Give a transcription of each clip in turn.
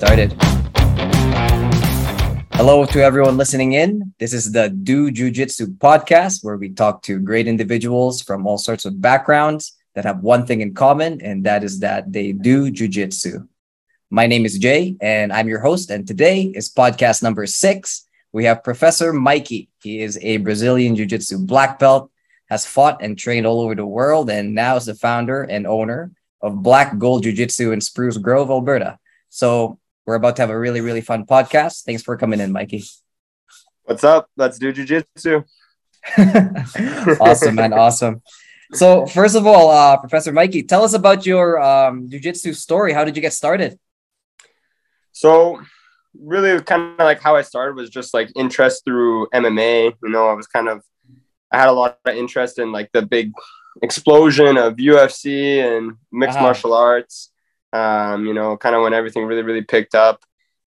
started. Hello to everyone listening in. This is the Do Jiu Jitsu podcast where we talk to great individuals from all sorts of backgrounds that have one thing in common, and that is that they do Jiu Jitsu. My name is Jay, and I'm your host. And today is podcast number six. We have Professor Mikey. He is a Brazilian Jiu Jitsu black belt, has fought and trained all over the world, and now is the founder and owner of Black Gold Jiu Jitsu in Spruce Grove, Alberta. So we're about to have a really, really fun podcast. Thanks for coming in, Mikey. What's up? Let's do jujitsu. awesome, man. Awesome. So, first of all, uh, Professor Mikey, tell us about your um, jujitsu story. How did you get started? So, really, kind of like how I started was just like interest through MMA. You know, I was kind of, I had a lot of interest in like the big explosion of UFC and mixed uh-huh. martial arts um, you know, kind of when everything really, really picked up.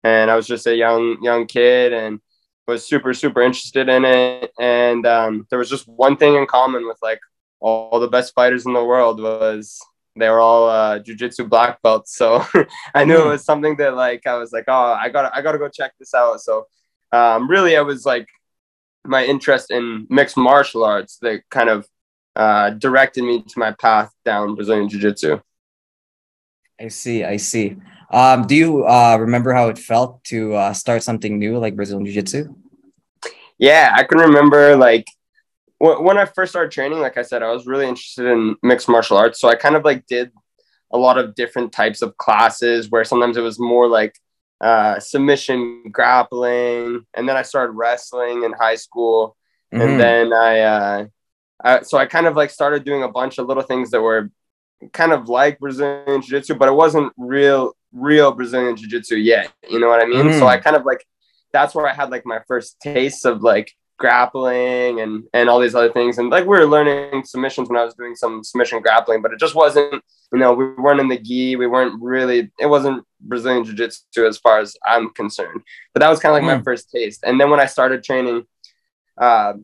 And I was just a young, young kid and was super, super interested in it. And um, there was just one thing in common with like all the best fighters in the world was they were all uh, jujitsu black belts. So I knew it hmm. was something that like I was like, oh, I got, I got to go check this out. So um, really, I was like my interest in mixed martial arts that kind of uh, directed me to my path down Brazilian jiu jitsu. I see. I see. Um, do you uh, remember how it felt to uh, start something new like Brazilian Jiu Jitsu? Yeah, I can remember like w- when I first started training. Like I said, I was really interested in mixed martial arts, so I kind of like did a lot of different types of classes where sometimes it was more like uh, submission grappling, and then I started wrestling in high school, mm-hmm. and then I, uh, I so I kind of like started doing a bunch of little things that were kind of like Brazilian Jiu Jitsu, but it wasn't real, real Brazilian Jiu Jitsu yet. You know what I mean? Mm. So I kind of like, that's where I had like my first taste of like grappling and and all these other things. And like we were learning submissions when I was doing some submission grappling, but it just wasn't, you know, we weren't in the gi. We weren't really, it wasn't Brazilian Jiu Jitsu as far as I'm concerned. But that was kind of like mm. my first taste. And then when I started training uh,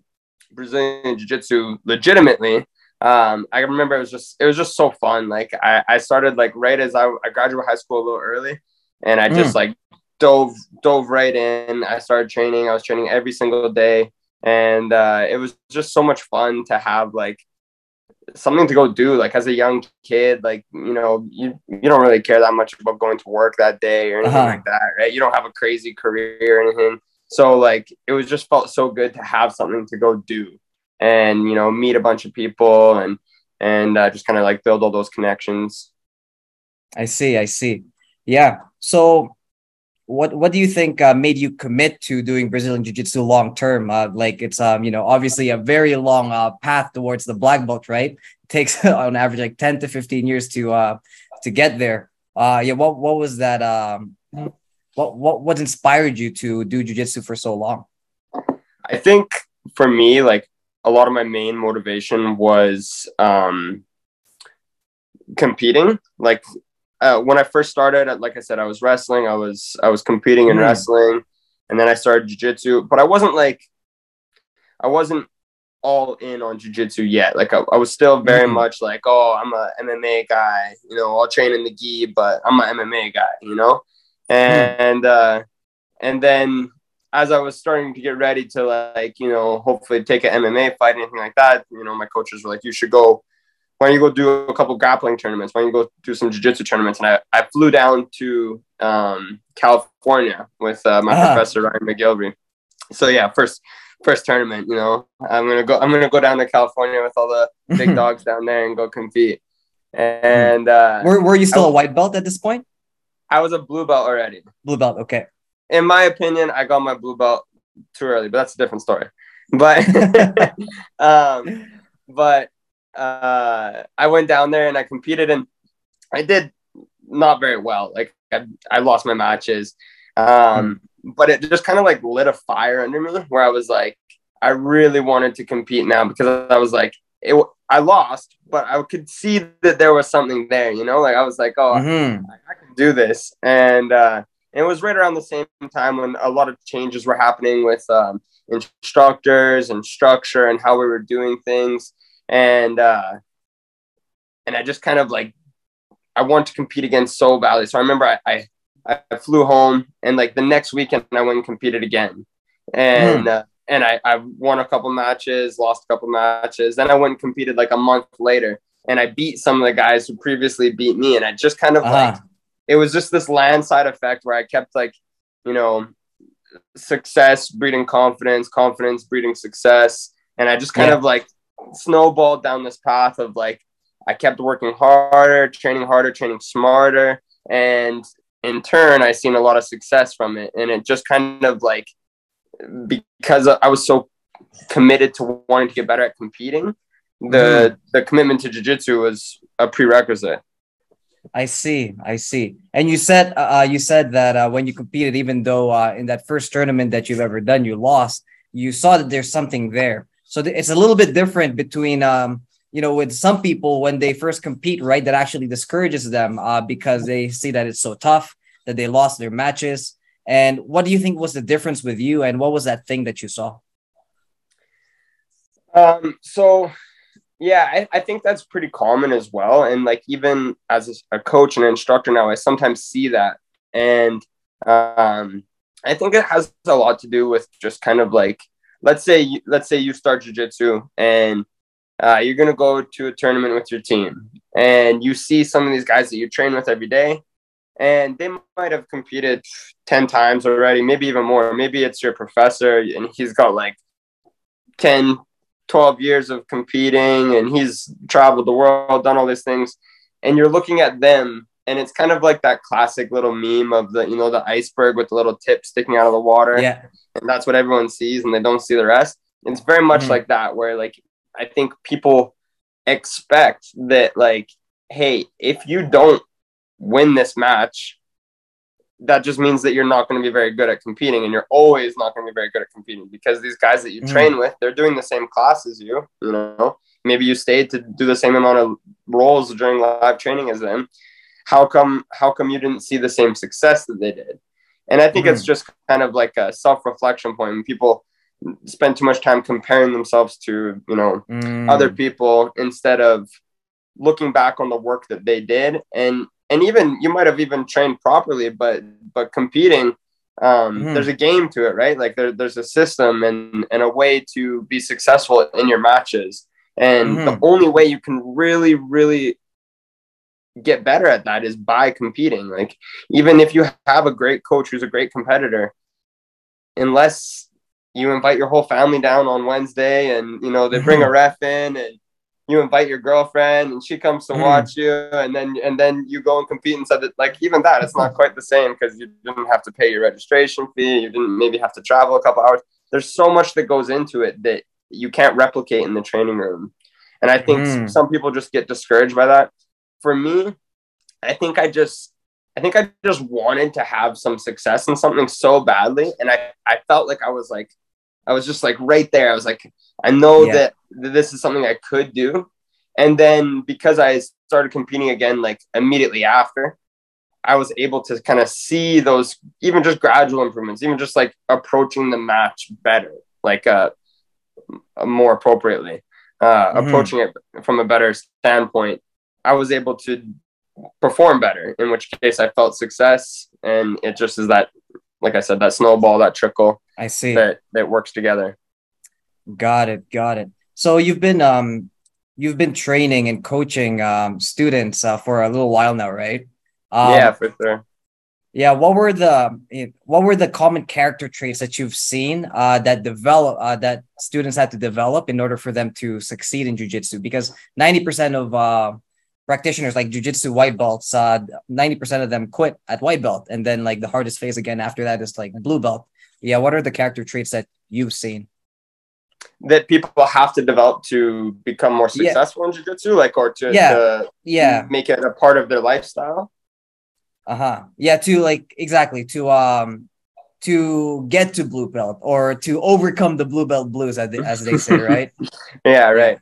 Brazilian Jiu Jitsu legitimately, um, I remember it was just it was just so fun. Like I, I started like right as I, I graduated high school a little early, and I just mm. like dove dove right in. I started training. I was training every single day, and uh, it was just so much fun to have like something to go do. Like as a young kid, like you know you you don't really care that much about going to work that day or anything uh-huh. like that, right? You don't have a crazy career or anything. So like it was just felt so good to have something to go do and you know meet a bunch of people and and uh, just kind of like build all those connections. I see i see. Yeah so what what do you think uh, made you commit to doing brazilian jiu-jitsu long term uh, like it's um you know obviously a very long uh, path towards the black belt right? It takes on average like 10 to 15 years to uh to get there. Uh yeah what what was that um what what what inspired you to do jiu-jitsu for so long? I think for me like a lot of my main motivation was um, competing. Like uh, when I first started, like I said, I was wrestling. I was I was competing in mm. wrestling, and then I started jujitsu. But I wasn't like I wasn't all in on jujitsu yet. Like I, I, was still very mm. much like, oh, I'm a MMA guy. You know, I'll train in the gi, but I'm an MMA guy. You know, and mm. uh, and then as I was starting to get ready to like, you know, hopefully take an MMA fight, anything like that, you know, my coaches were like, you should go, why don't you go do a couple grappling tournaments? Why don't you go do some jiu-jitsu tournaments? And I, I flew down to um, California with uh, my ah. professor, Ryan McGilvery. So yeah, first, first tournament, you know, I'm going to go, I'm going to go down to California with all the big dogs down there and go compete. And uh, were, were you still a white belt at this point? I was a blue belt already. Blue belt. Okay in my opinion, I got my blue belt too early, but that's a different story. But um, but uh, I went down there and I competed and I did not very well. Like I, I lost my matches. Um, mm. but it just kind of like lit a fire under me where I was like, I really wanted to compete now because I was like, it, I lost, but I could see that there was something there, you know, like I was like, oh, mm-hmm. I, I, can do this. And, uh, and it was right around the same time when a lot of changes were happening with um, instructors and structure and how we were doing things. And uh, and I just kind of like I want to compete again so Valley. So I remember I, I I flew home, and like the next weekend, I went and competed again, and mm. uh, and I, I won a couple matches, lost a couple matches. Then I went and competed like a month later, and I beat some of the guys who previously beat me, and I just kind of uh-huh. like it was just this landslide effect where I kept like you know success breeding confidence, confidence breeding success, and I just kind yeah. of like snowballed down this path of like I kept working harder, training harder, training smarter, and in turn, I seen a lot of success from it, and it just kind of like because I was so committed to wanting to get better at competing, the mm. the commitment to jiu-jitsu was a prerequisite. I see, I see. And you said uh, uh, you said that uh, when you competed, even though uh, in that first tournament that you've ever done, you lost, you saw that there's something there. So th- it's a little bit different between um, you know, with some people when they first compete, right? That actually discourages them uh, because they see that it's so tough that they lost their matches. And what do you think was the difference with you? And what was that thing that you saw? Um, so yeah, I, I think that's pretty common as well. And like even as a coach and instructor now, I sometimes see that. And um, I think it has a lot to do with just kind of like let's say you, let's say you start jujitsu and uh, you're gonna go to a tournament with your team, and you see some of these guys that you train with every day, and they might have competed 10 times already, maybe even more. Maybe it's your professor and he's got like 10, 12 years of competing and he's traveled the world, done all these things. And you're looking at them and it's kind of like that classic little meme of the, you know, the iceberg with the little tip sticking out of the water. Yeah. And that's what everyone sees and they don't see the rest. It's very much mm-hmm. like that, where like I think people expect that like, hey, if you don't win this match, that just means that you're not going to be very good at competing and you're always not going to be very good at competing because these guys that you mm. train with they're doing the same class as you you know maybe you stayed to do the same amount of rolls during live training as them how come how come you didn't see the same success that they did and i think mm. it's just kind of like a self-reflection point when people spend too much time comparing themselves to you know mm. other people instead of looking back on the work that they did and and even you might have even trained properly, but but competing, um, mm-hmm. there's a game to it, right? Like there, there's a system and and a way to be successful in your matches. And mm-hmm. the only way you can really, really get better at that is by competing. Like even if you have a great coach who's a great competitor, unless you invite your whole family down on Wednesday and you know they bring a mm-hmm. ref in and you invite your girlfriend and she comes to mm. watch you and then and then you go and compete and said that like even that it's not quite the same because you didn't have to pay your registration fee you didn't maybe have to travel a couple hours there's so much that goes into it that you can't replicate in the training room and i think mm. some people just get discouraged by that for me i think i just i think i just wanted to have some success in something so badly and i i felt like i was like I was just like right there. I was like, I know yeah. that, this is something I could do. And then because I started competing again, like immediately after, I was able to kind of see those even just gradual improvements, even just like approaching the match better, like uh, more appropriately, uh, mm-hmm. approaching it from a better standpoint. I was able to perform better, in which case I felt success. And it just is that like I said, that snowball, that trickle. I see that that works together. Got it, got it. So you've been um you've been training and coaching um students uh, for a little while now, right? Um, yeah, for sure. Yeah, what were the what were the common character traits that you've seen uh, that develop uh, that students had to develop in order for them to succeed in jujitsu? Because ninety percent of uh, practitioners like jujitsu white belts, uh, 90% of them quit at white belt. And then like the hardest phase again after that is like blue belt. Yeah. What are the character traits that you've seen? That people have to develop to become more successful yeah. in jujitsu, like, or to, yeah. To yeah. make it a part of their lifestyle. Uh-huh. Yeah. To like, exactly. To, um, to get to blue belt or to overcome the blue belt blues as they, as they say, right? yeah. Right.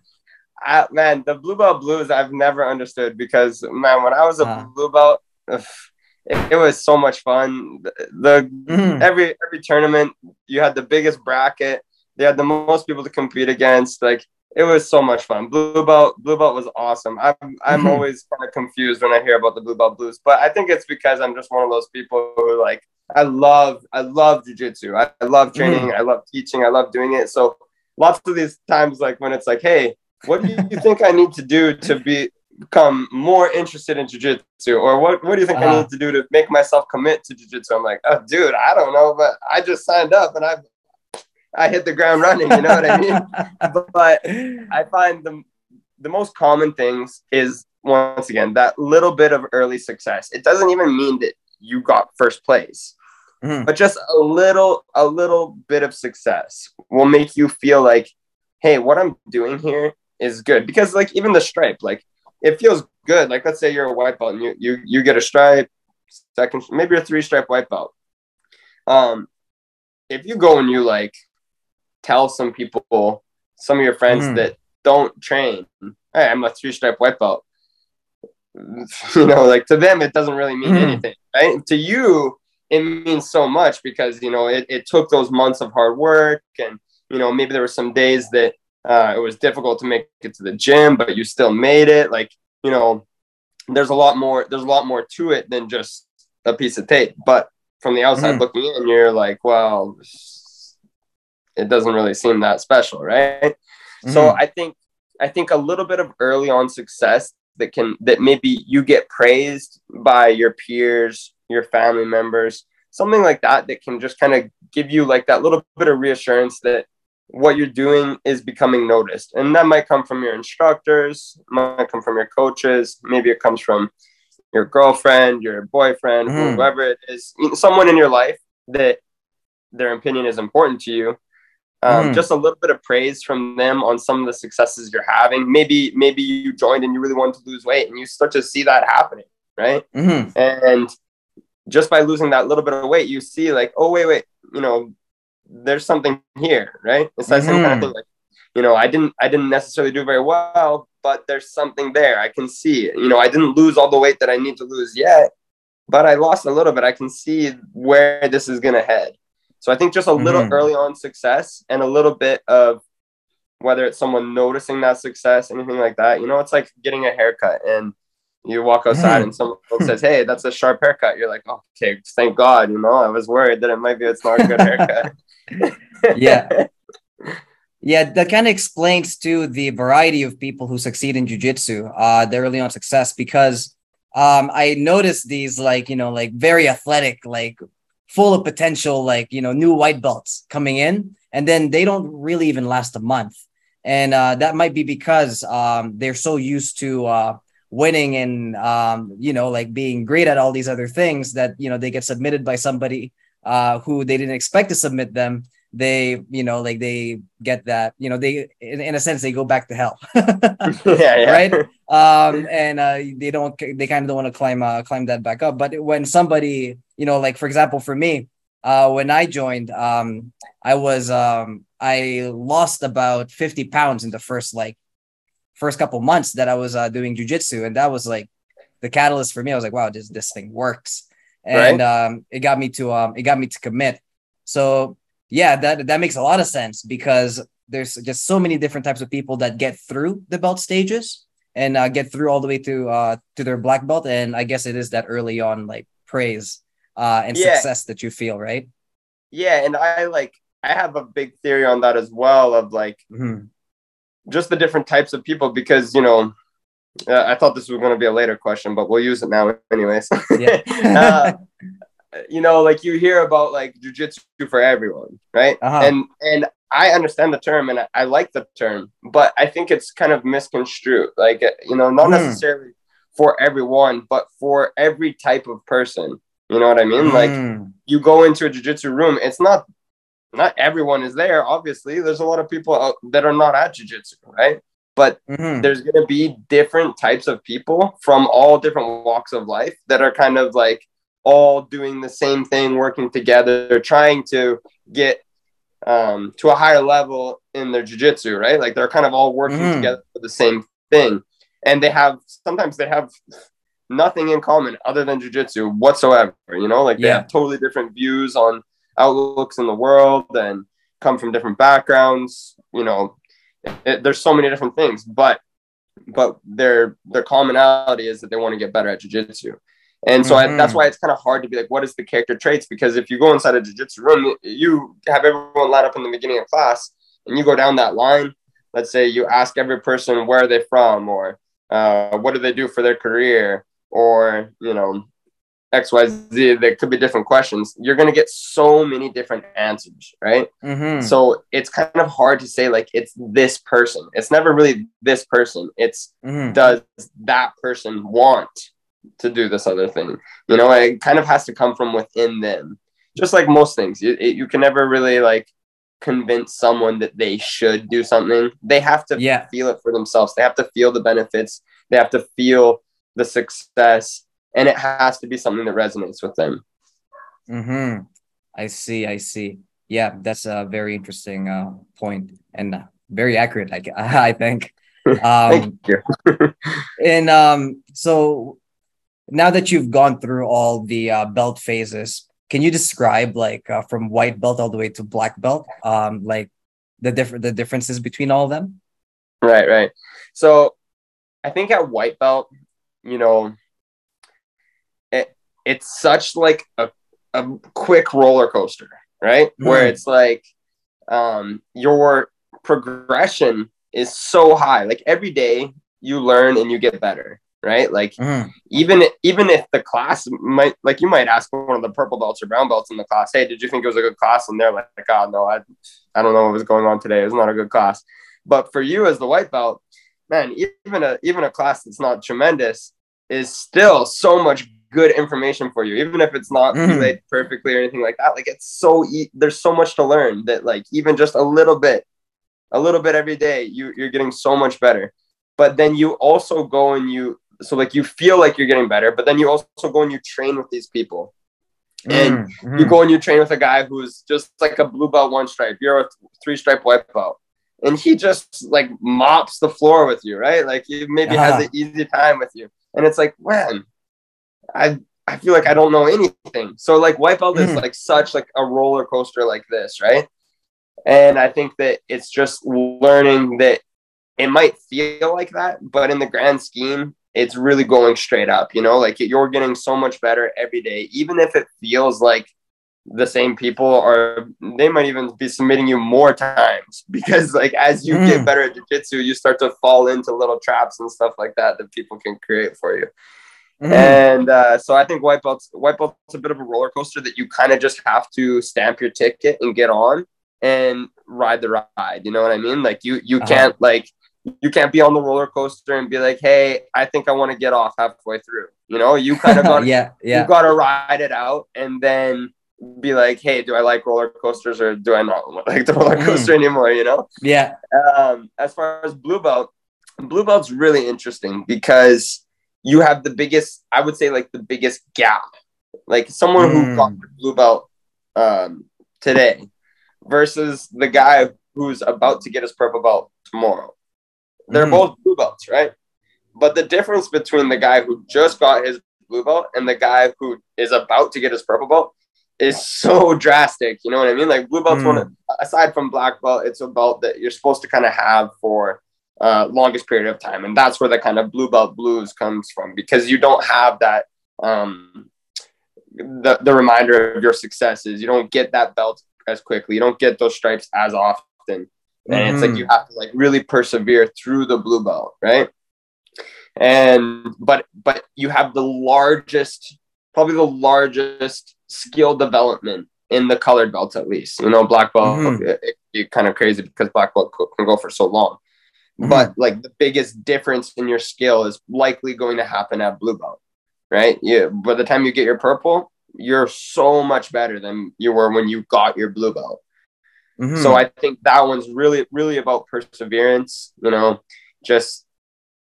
I, man, the blue belt blues I've never understood because man, when I was a uh. blue belt, it, it, was so much fun. The, the mm. every every tournament you had the biggest bracket. They had the most people to compete against. Like it was so much fun. Blue belt, blue belt was awesome. I'm I'm Mhm. always kind of confused when I hear about the blue belt blues, but I think it's because I'm just one of those people who like I love I love jujitsu. I, I love training. I love teaching. I love doing it. So lots of these times, like when it's like, hey, what do you think I need to do to be become more interested in jujitsu, or what what do you think I Uh-huh. need to do to make myself commit to jujitsu? I'm like, oh, dude, I don't know, but I just signed up and I I hit the ground running. You know what I mean? but I find the the most common things is once again that little bit of early success. It doesn't even mean that you got first place, Mhm. but just a little a little bit of success will make you feel like, hey, what I'm doing here is good. Because like even the stripe, like it feels good. Like let's say you're a white belt and you you you get a stripe, second maybe a three stripe white belt. Um, if you go and you like tell some people, some of your friends Mhm. that don't train, hey, I'm a three stripe white belt. You know, like to them, it doesn't really mean Mhm. anything, right? To you, it means so much because, you know, it, it took those months of hard work and, you know, maybe there were some days that uh, it was difficult to make it to the gym, but you still made it. Like, you know, there's a lot more, there's a lot more to it than just a piece of tape. But from the outside Mhm. looking in, you're like, well, it doesn't really seem that special, right? So Mhm. I think I think a little bit of early on success that can that maybe you get praised by your peers, your family members, something like that that can just kind of give you like that little bit of reassurance that what you're doing is becoming noticed. And that might come from your instructors, might come from your coaches, maybe it comes from your girlfriend, your boyfriend, Mhm. whoever it is, someone in your life that their opinion is important to you um, Mhm. just a little bit of praise from them on some of the successes you're having. Maybe maybe you joined and you really wanted to lose weight and you start to see that happening right? Mhm. and just by losing that little bit of weight you see like oh wait wait you know there's something here right? It's that same kind of Mhm. thing like you know i didn't i didn't necessarily do very well but there's something there. I can see it. You know i didn't lose all the weight that i need to lose yet but i lost a little bit. I can see where this is going to head so I think just a little Mhm. early on success and a little bit of whether it's someone noticing that success, anything like that. You know, it's like getting a haircut and you walk outside and someone says, Hey, that's a sharp haircut. You're like, oh, okay, thank God. You know, I was worried that it might be, it's not a good haircut. Yeah. Yeah, that kind of explains to the variety of people who succeed in jujitsu, uh, the early on success, because um, I noticed these like, you know, like very athletic, like full of potential, like, you know, new white belts coming in, and then they don't really even last a month. And uh, that might be because um, they're so used to uh, winning and, um, you know, like being great at all these other things that, you know, they get submitted by somebody uh, who they didn't expect to submit them they you know like they get that you know they in, in a sense they go back to hell. Yeah, yeah. right? Um and uh they don't they kind of don't want to climb uh climb that back up. But when somebody you know like for example for me uh when i joined um i was um i lost about 50 pounds in the first like first couple months that i was uh doing jujitsu and that was like the catalyst for me. I was like wow this this thing works. And um it got me to um it got me to commit. So yeah, that that makes a lot of sense because there's just so many different types of people that get through the belt stages and uh, get through all the way to uh to their black belt, and I guess it is that early on like praise uh and Yeah. success that you feel, right? yeah. And I like, I have a big theory on that as well of like, Mhm. just the different types of people because you know uh, i thought this was going to be a later question but we'll use it now anyways Yeah. uh, you know like you hear about like jujitsu for everyone right Uh-huh. and and i understand the term and I, I like the term but i think it's kind of misconstrued like uh, you know not Mhm. necessarily for everyone but for every type of person you know what i mean like Mm. you go into a jiu-jitsu room it's not not everyone is there obviously there's a lot of people out that are not at jiu-jitsu right but Mhm. there's going to be different types of people from all different walks of life that are kind of like all doing the same thing working together trying to get um, to a higher level in their jiu-jitsu right like they're kind of all working Mhm. together for the same thing and they have sometimes they have nothing in common other than jiu-jitsu whatsoever you know like they Yeah. have totally different views on outlooks in the world and come from different backgrounds you know it, there's so many different things, but but their their commonality is that they want to get better at jiu-jitsu. And so mm-hmm. I, that's why it's kind of hard to be like, what is the character traits? Because if you go inside a jiu-jitsu room, you have everyone line up in the beginning of class and you go down that line. Let's say you ask every person where are they're from or uh, what do they do for their career or, you know, XYZ, there could be different questions. You're going to get so many different answers, right? Mm-hmm. So it's kind of hard to say, like, it's this person. It's never really this person. It's mm-hmm. does that person want to do this other thing? You know, it kind of has to come from within them, just like most things. You, it, you can never really like convince someone that they should do something. They have to yeah. feel it for themselves. They have to feel the benefits. They have to feel the success and it has to be something that resonates with them. Hmm. I see. I see. Yeah, that's a very interesting uh, point and uh, very accurate. I I think. Um, Thank you. and um, so now that you've gone through all the uh, belt phases, can you describe like uh, from white belt all the way to black belt, um, like the different the differences between all of them? Right. Right. So I think at white belt, you know, it it's such like a, a quick roller coaster, right? Mm. Where it's like um, your progression is so high. Like every day you learn and you get better, right? Like mm. even even if the class might like you might ask one of the purple belts or brown belts in the class, hey, did you think it was a good class? And they're like, God, no, I I don't know what was going on today. It was not a good class. But for you as the white belt, man, even a even a class that's not tremendous is still so much good information for you, even if it's not mm. relayed perfectly or anything like that. Like it's so e- there's so much to learn that like even just a little bit, a little bit every day, you you're getting so much better. But then you also go and you so like you feel like you're getting better, but then you also go and you train with these people. And mm, you go and you train with a guy who's just like a blue belt one stripe. You're a three stripe white belt and he just like mops the floor with you, right? Like he maybe has an easy time with you. And it's like, man, I I feel like I don't know anything. So like white belt mm. is like such like a roller coaster like this, right? And I think that it's just learning that it might feel like that, but in the grand scheme, it's really going straight up. You know, like you're getting so much better every day, even if it feels like the same people or they might even be submitting you more times because like as you mm. get better at jiu-jitsu you start to fall into little traps and stuff like that that people can create for you Mm-hmm. And uh, so I think white belt's white belt's a bit of a roller coaster that you kind of just have to stamp your ticket and get on and ride the ride. You know what I mean? Like you you uh-huh. can't like you can't be on the roller coaster and be like, hey, I think I want to get off halfway through. You know, you kind of got yeah yeah you got to ride it out and then be like, hey, do I like roller coasters or do I not like the roller mm. coaster mm. anymore? You know? Yeah. Um, as far as blue belt, blue belt's really interesting because you have the biggest, I would say, like the biggest gap. Like someone mm. who got the blue belt um, today versus the guy who's about to get his purple belt tomorrow. They're mm. both blue belts, right? But the difference between the guy who just got his blue belt and the guy who is about to get his purple belt is so drastic. You know what I mean? Like blue belt's mm. one aside from black belt, it's a belt that you're supposed to kind of have for uh, longest period of time. And that's where the kind of blue belt blues comes from because you don't have that um, the, the reminder of your successes. You don't get that belt as quickly. You don't get those stripes as often. And mm-hmm. it's like you mm-hmm. have to like really persevere through the blue belt, right? And but but you have the largest, probably the largest skill development in the colored belts at least. You know, black belt mm-hmm. it, it, kind of crazy because black belt can go for so long. Mm-hmm. But like the biggest difference in your skill is likely going to happen at blue belt, right? Yeah. By the time you get your purple, you're so much better than you were when you got your blue belt. Mm-hmm. So I think that one's really, really about perseverance. You know, just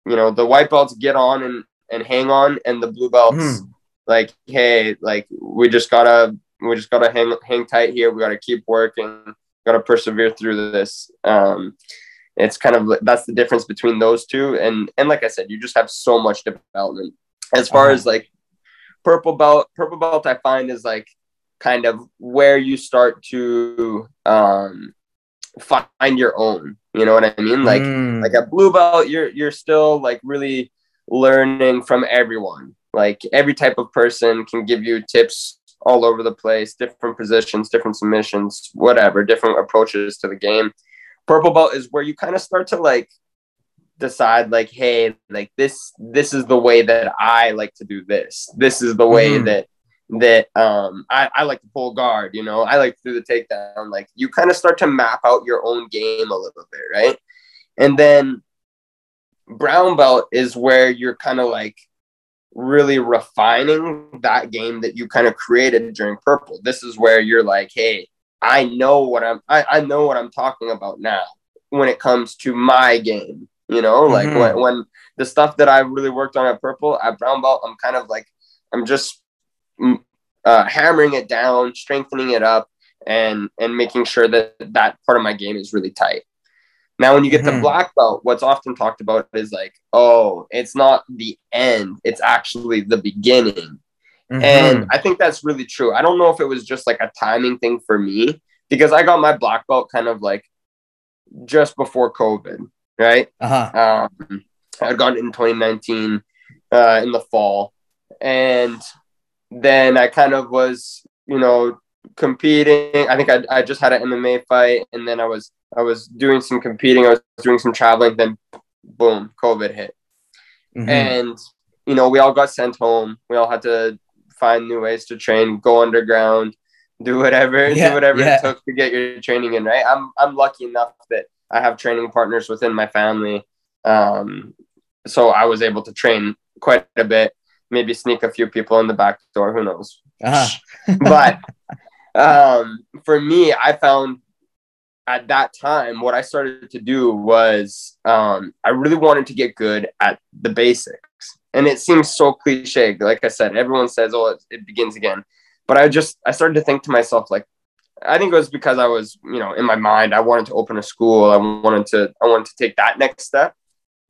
you know, the white belts get on and and hang on, and the blue belts mm-hmm. like, hey, like we just gotta we just gotta hang hang tight here. We gotta keep working. Gotta persevere through this. Um, it's kind of that's the difference between those two and and like i said you just have so much development as far uh-huh. as like purple belt purple belt i find is like kind of where you start to um find your own. You know what I mean? Like Mm. like at blue belt, you're you're still like really learning from everyone. Like every type of person can give you tips all over the place, different positions, different submissions, whatever, different approaches to the game. Purple belt is where you kind of start to like decide like hey like this this is the way that i like to do this this is the way Mhm. that that um I, I like to pull guard you know? I like to do the takedown. Like you kind of start to map out your own game a little bit right? And then brown belt is where you're kind of like really refining that game that you kind of created during purple. This is where you're like hey i know what i'm i, I know what i'm talking about now when it comes to my game you know? Like Mhm. when, when the stuff that i really worked on at purple at brown belt i'm kind of like i'm just uh, hammering it down strengthening it up and and making sure that that part of my game is really tight now when you get Mhm. to black belt what's often talked about is like oh it's not the end it's actually the beginning Mhm. and I think that's really true. I don't know if it was just like a timing thing for me because I got my black belt kind of like just before COVID, right? uh-huh. Um, I got it in 2019 uh, in the fall. And then I kind of was, you know, competing. I think I, I just had an MMA fight and then I was I was doing some competing, I was doing some traveling, then boom, COVID hit. Mhm. and you know we all got sent home. We all had to find new ways to train go underground do whatever Yeah, do whatever yeah. it took to get your training in right? I'm i'm lucky enough that i have training partners within my family. Um so i was able to train quite a bit maybe sneak a few people in the back door who knows uh-huh. but um, for me, I found at that time what I started to do was um, I really wanted to get good at the basics. And it seems so cliche. Like I said, everyone says, oh, it, it begins again. But I just, I started to think to myself, like, I think it was because I was, you know, in my mind, I wanted to open a school. I wanted to, I wanted to take that next step.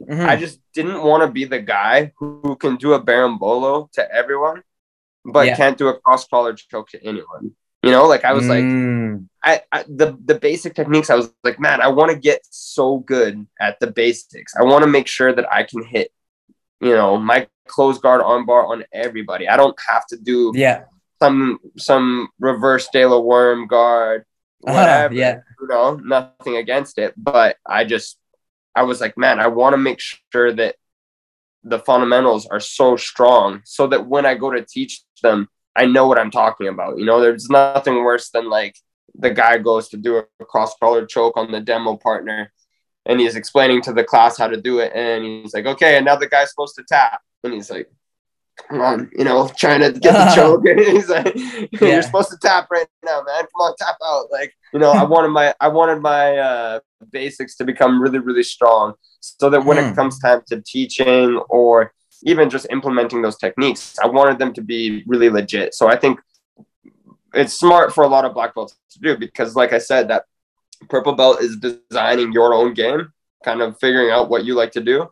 Mhm. I just didn't want to be the guy who can do a berimbolo to everyone, but Yeah. can't do a cross collar choke to anyone. You know, like I was like, Mm. I, I the the basic techniques. I was like, man, I want to get so good at the basics. I want to make sure that I can hit, you know, my close guard armbar on everybody. I don't have to do yeah some some reverse De La Worm guard, Uh-huh, whatever. yeah. You know, nothing against it, but I just I was like, man, I want to make sure that the fundamentals are so strong so that when I go to teach them, I know what I'm talking about. You know, there's nothing worse than like the guy goes to do a cross collar choke on the demo partner and he's explaining to the class how to do it. And he's like, okay, and now the guy's supposed to tap. And he's like, come on, you know, trying to get the choke. And he's like, you're supposed to tap right now, man. Come on, tap out. Like, you know, I wanted my I wanted my uh, basics to become really, really strong, so that when Hmm. it comes time to teaching or even just implementing those techniques, I wanted them to be really legit. So I think it's smart for a lot of black belts to do because, like I said, that purple belt is designing your own game, kind of figuring out what you like to do.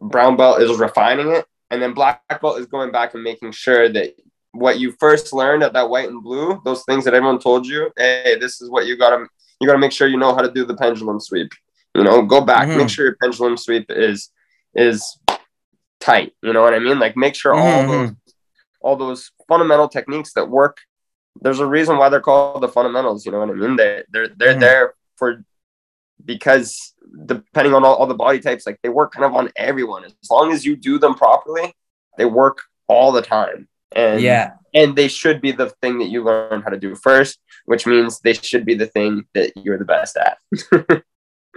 Brown belt is refining it, and then black belt is going back and making sure that what you first learned at that white and blue, those things that everyone told you, hey, this is what you gotta you gotta make sure you know how to do the pendulum sweep. You know, go back, Mhm. make sure your pendulum sweep is is tight. You know what I mean? Like make sure all Mhm, those all those fundamental techniques that work. There's a reason why they're called the fundamentals. You know what I mean? They they're they're Mhm. there for because depending on all, all the body types, like they work kind of on everyone. As long as you do them properly, they work all the time. And yeah and they should be the thing that you learn how to do first, which means they should be the thing that you're the best at.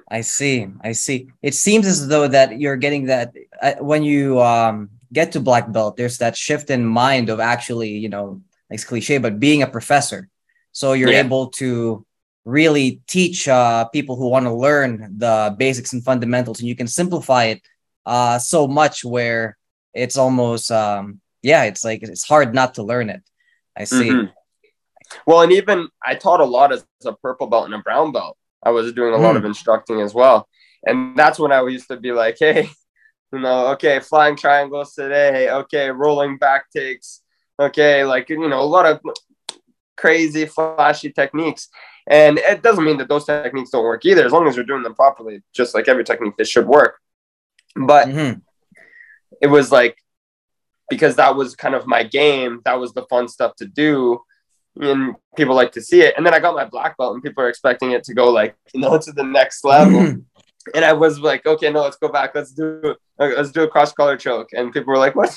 I see. I see. It seems as though that you're getting that uh, when you um, get to black belt. There's that shift in mind of actually, you know, like it's cliche, but being a professor. So you're Yeah. able to really teach uh, people who want to learn the basics and fundamentals, and you can simplify it uh, so much where it's almost, um, yeah, it's like it's hard not to learn it. I see. Mhm. Well, and even I taught a lot as a purple belt and a brown belt. I was doing a lot Hmm. of instructing as well. And that's when I used to be like, hey, you know, okay, flying triangles today. Okay, rolling back takes. Okay, like, you know, a lot of crazy flashy techniques. And it doesn't mean that those techniques don't work either, as long as you're doing them properly, just like every technique, they should work. But mm-hmm. it was like because that was kind of my game, that was the fun stuff to do. And people like to see it. And then I got my black belt, and people are expecting it to go like, you know, to the next level. And I was like, okay, no, let's go back. Let's do let's do a cross collar choke. And people were like, what?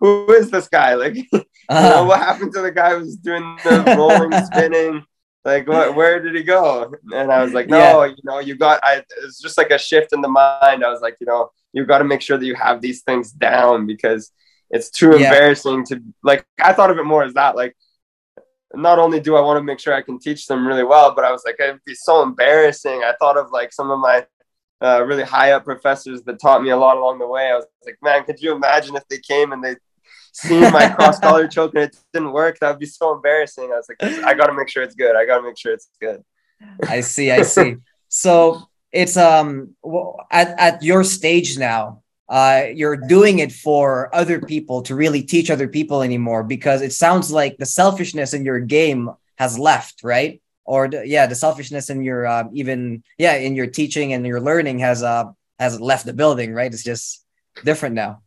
Who is this guy? Like, uh-huh. you know, what happened to the guy who was doing the rolling, spinning? like what where did he go and i was like no yeah. you know you got i it's just like a shift in the mind i was like you know you got to make sure that you have these things down because it's too yeah. embarrassing to like i thought of it more as that like not only do i want to make sure i can teach them really well but i was like it'd be so embarrassing i thought of like some of my uh, really high up professors that taught me a lot along the way i was like man could you imagine if they came and they seeing my cross collar choke and it didn't work, that would be so embarrassing. I was like, I got to make sure it's good. I got to make sure it's good. I see. I see. So it's um at at your stage now. Uh, you're doing it for other people to really teach other people anymore because it sounds like the selfishness in your game has left, right? Or the, yeah, the selfishness in your uh, even yeah in your teaching and your learning has uh has left the building, right? It's just different now.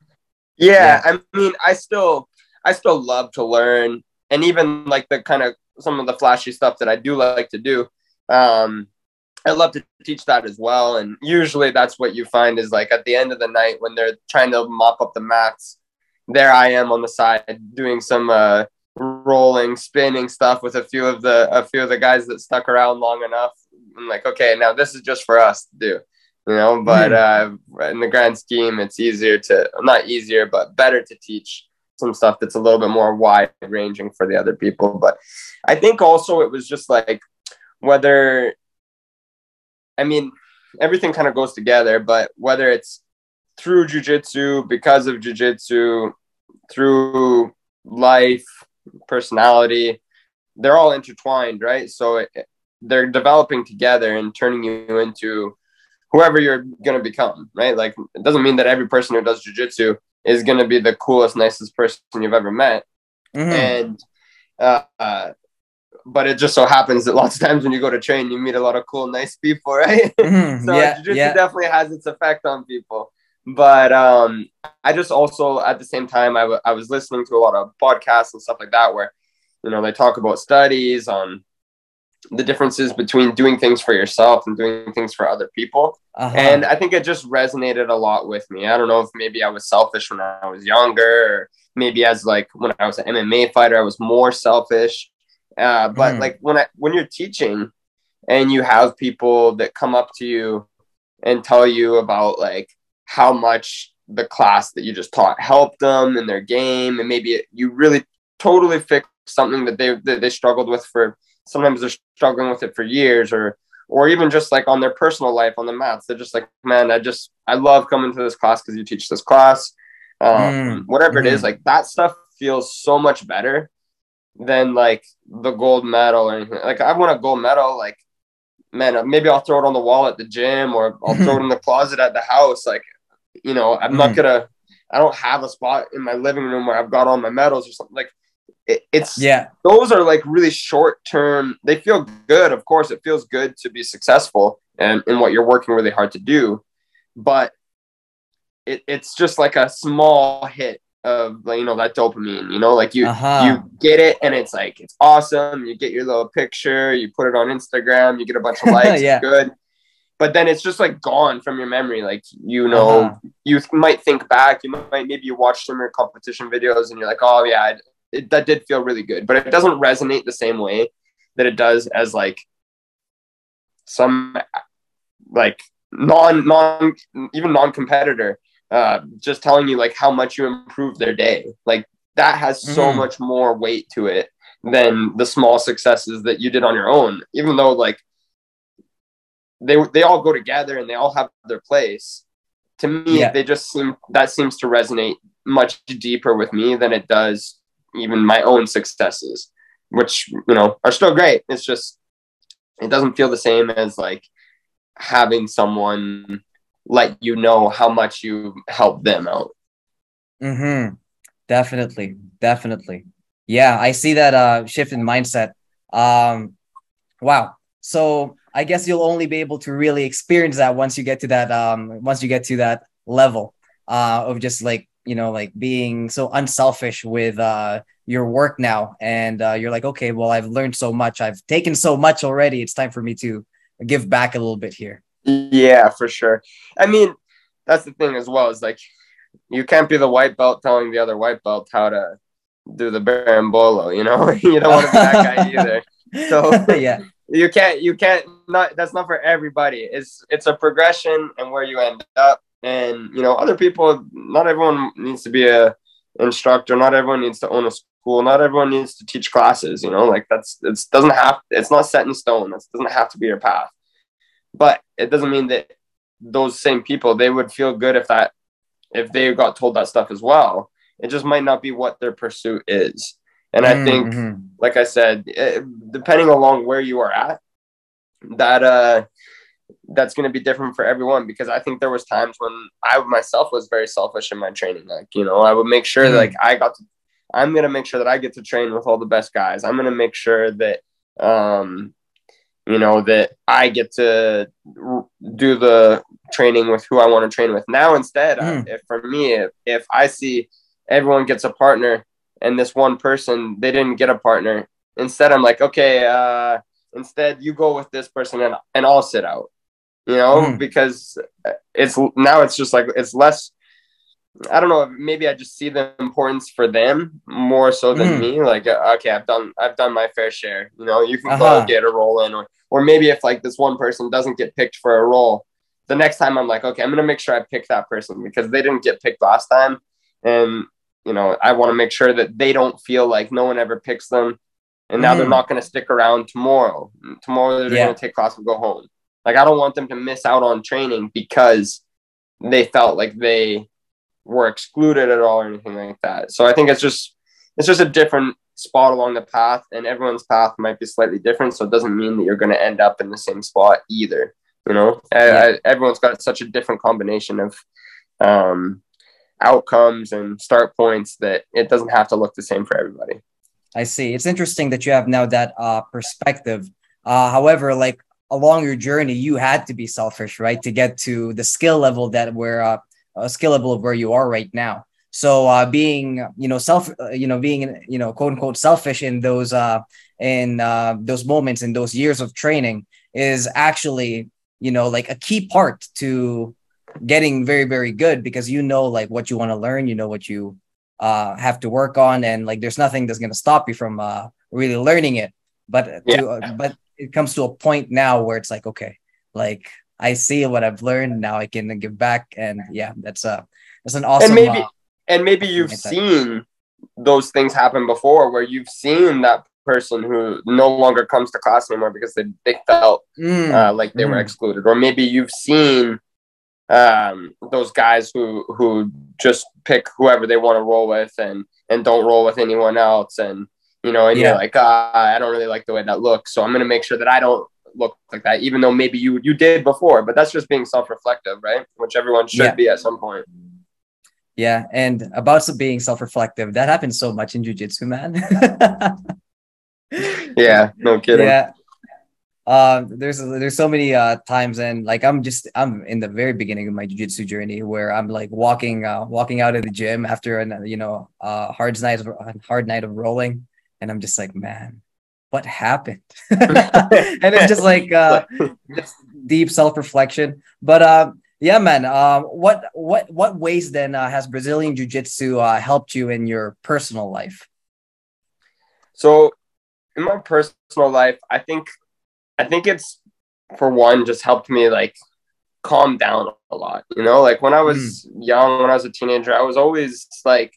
Yeah, yeah, I mean, I still, I still love to learn, and even like the kind of some of the flashy stuff that I do like to do. Um, I love to teach that as well, and usually that's what you find is like at the end of the night when they're trying to mop up the mats. There I am on the side doing some uh, rolling, spinning stuff with a few of the a few of the guys that stuck around long enough. I'm like, okay, now this is just for us to do you know but mm. uh, in the grand scheme it's easier to not easier but better to teach some stuff that's a little bit more wide ranging for the other people but i think also it was just like whether i mean everything kind of goes together but whether it's through jujitsu because of jujitsu through life personality they're all intertwined right so it, they're developing together and turning you into whoever you're going to become, right? Like, it doesn't mean that every person who does jujitsu is going to be the coolest, nicest person you've ever met. Mm-hmm. And, uh, uh, but it just so happens that lots of times when you go to train, you meet a lot of cool, nice people, right? Mm-hmm. so yeah, jiu-jitsu yeah. definitely has its effect on people. But um, I just also, at the same time, I, w- I was listening to a lot of podcasts and stuff like that where, you know, they talk about studies on the differences between doing things for yourself and doing things for other people. Uh-huh. And I think it just resonated a lot with me. I don't know if maybe I was selfish when I was younger, or maybe as like when I was an MMA fighter, I was more selfish. Uh, but mm. like when I when you're teaching and you have people that come up to you and tell you about like how much the class that you just taught helped them in their game, and maybe it, you really totally fixed something that they that they struggled with for sometimes they're struggling with it for years or or even just like on their personal life on the mats they're just like man i just i love coming to this class because you teach this class um, mm. whatever mm. it is mm. like that stuff feels so much better than like the gold medal or anything. Like i want a gold medal like man maybe i'll throw it on the wall at the gym or i'll throw it in the closet at the house. Like you know i'm mm. not gonna i don't have a spot in my living room where i've got all my medals or something. Like it, it's yeah. those are like really short term they feel good of course it feels good to be successful and in what you're working really hard to do but it, it's just like a small hit of you know that dopamine you know like you uh-huh. you get it and it's like it's awesome you get your little picture you put it on instagram you get a bunch of likes yeah. good but then it's just like gone from your memory like you know uh-huh. you might think back you might maybe you watch some of your competition videos and you're like oh yeah it, that did feel really good, but it doesn't resonate the same way that it does as like some like non non even non competitor uh, just telling you like how much you improved their day. Like that has so mm. much more weight to it than the small successes that you did on your own. Even though like they they all go together and they all have their place. To me, yeah. they just seem that seems to resonate much deeper with me than it does even my own successes, which, you know, are still great. It's just, it doesn't feel the same as like having someone let you know how much you help them out. Mm-hmm. Definitely. Definitely. Yeah. I see that uh, shift in mindset Um, wow. So I guess you'll only be able to really experience that once you get to that um once you get to that level uh of just like you know like being so unselfish with uh your work now and uh, you're like okay well I've learned so much I've taken so much already it's time for me to give back a little bit here. Yeah, for sure. I mean, that's the thing as well is like you can't be the white belt telling the other white belt how to do the berimbolo, you know? you don't want to be that guy either. So yeah. You can't you can't not that's not for everybody. It's it's a progression and where you end up. And you know, other people not everyone needs to be a instructor, not everyone needs to own a school, not everyone needs to teach classes, you know, like that's it doesn't have it's not set in stone. It doesn't have to be your path. But it doesn't mean that those same people they would feel good if that if they got told that stuff as well. It just might not be what their pursuit is. And I think, mm-hmm. like I said, it, eh, depending along where you are at, that uh, that's going to be different for everyone. Because I think there was times when I myself was very selfish in my training. Like you know, I would make sure mm-hmm. that like I got to. I'm going to make sure that I get to train with all the best guys. I'm going to make sure that um, you know that i get to do the training with who i want to train with now instead mm. if for me if, if i see everyone gets a partner and this one person they didn't get a partner instead i'm like okay uh instead you go with this person and, and i'll sit out you know mm. because it's now it's just like it's less I don't know. Maybe I just see the importance for them more so than mm. me. Like, uh, okay, I've done, I've done my fair share. You know, you can uh-huh. go get a roll in, or, or maybe if like this one person doesn't get picked for a roll, the next time I'm like, okay, I'm gonna make sure I pick that person because they didn't get picked last time, and you know, I want to make sure that they don't feel like no one ever picks them, and now mm. they're not gonna stick around tomorrow. Tomorrow they're yeah. gonna take class and go home. Like, I don't want them to miss out on training because they felt like they were excluded at all or anything like that. So I think it's just it's just a different spot along the path, and everyone's path might be slightly different. So it doesn't mean that you're going to end up in the same spot either. You know, yeah. I, everyone's got such a different combination of um, outcomes and start points that it doesn't have to look the same for everybody. I see. It's interesting that you have now that uh, perspective. Uh, however, like along your journey, you had to be selfish, right, to get to the skill level that we're uh, a skill level of where you are right now. So uh, being, you know, self, uh, you know, being, you know, quote unquote selfish in those, uh, in uh, those moments in those years of training is actually, you know, like a key part to getting very, very good because you know, like what you want to learn, you know what you uh, have to work on, and like there's nothing that's going to stop you from uh, really learning it. But yeah. to, uh, but it comes to a point now where it's like, okay, like I see what I've learned. Now I can give back. And yeah, that's a that's an awesome. And maybe uh, and maybe you've seen those things happen before, where you've seen that person who no longer comes to class anymore because they they felt mm. uh, like they mm. were excluded, or maybe you've seen um, those guys who who just pick whoever they want to roll with and and don't roll with anyone else and you know and yeah. you're like ah, i don't really like the way that looks so i'm going to make sure that i don't look like that, even though maybe you you did before. But that's just being self-reflective, right? Which everyone should yeah. be at some point. Yeah, and about being self-reflective, that happens so much in jujitsu, man. yeah, no kidding. Yeah. Uh, there's there's so many uh, times and like I'm just I'm in the very beginning of my jiu-jitsu journey where I'm like walking uh, walking out of the gym after a you know uh, hard night of, hard night of rolling and I'm just like man what happened? and it's just like uh, just deep self reflection. But uh, yeah, man. Um, what what what ways then uh, has Brazilian Jiu Jitsu uh, helped you in your personal life? So, in my personal life, I think I think it's for one just helped me like calm down a lot. You know, like when I was mm. young, when I was a teenager, I was always like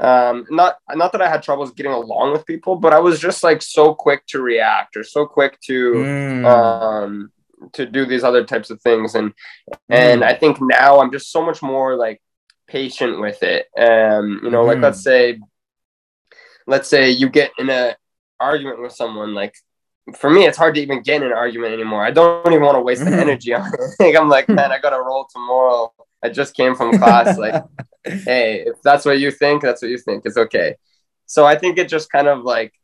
um, not not that I had troubles getting along with people, but I was just like so quick to react or so quick to mm. um, to do these other types of things, and mm. and I think now I'm just so much more like patient with it. Um, you know, mm. like let's say let's say you get in a argument with someone like for me, it's hard to even get in an argument anymore. I don't even want to waste the mm-hmm. energy on it. like, I'm like, man, I got to roll tomorrow. I just came from class. Like, hey, if that's what you think, that's what you think. It's okay. So I think it just kind of like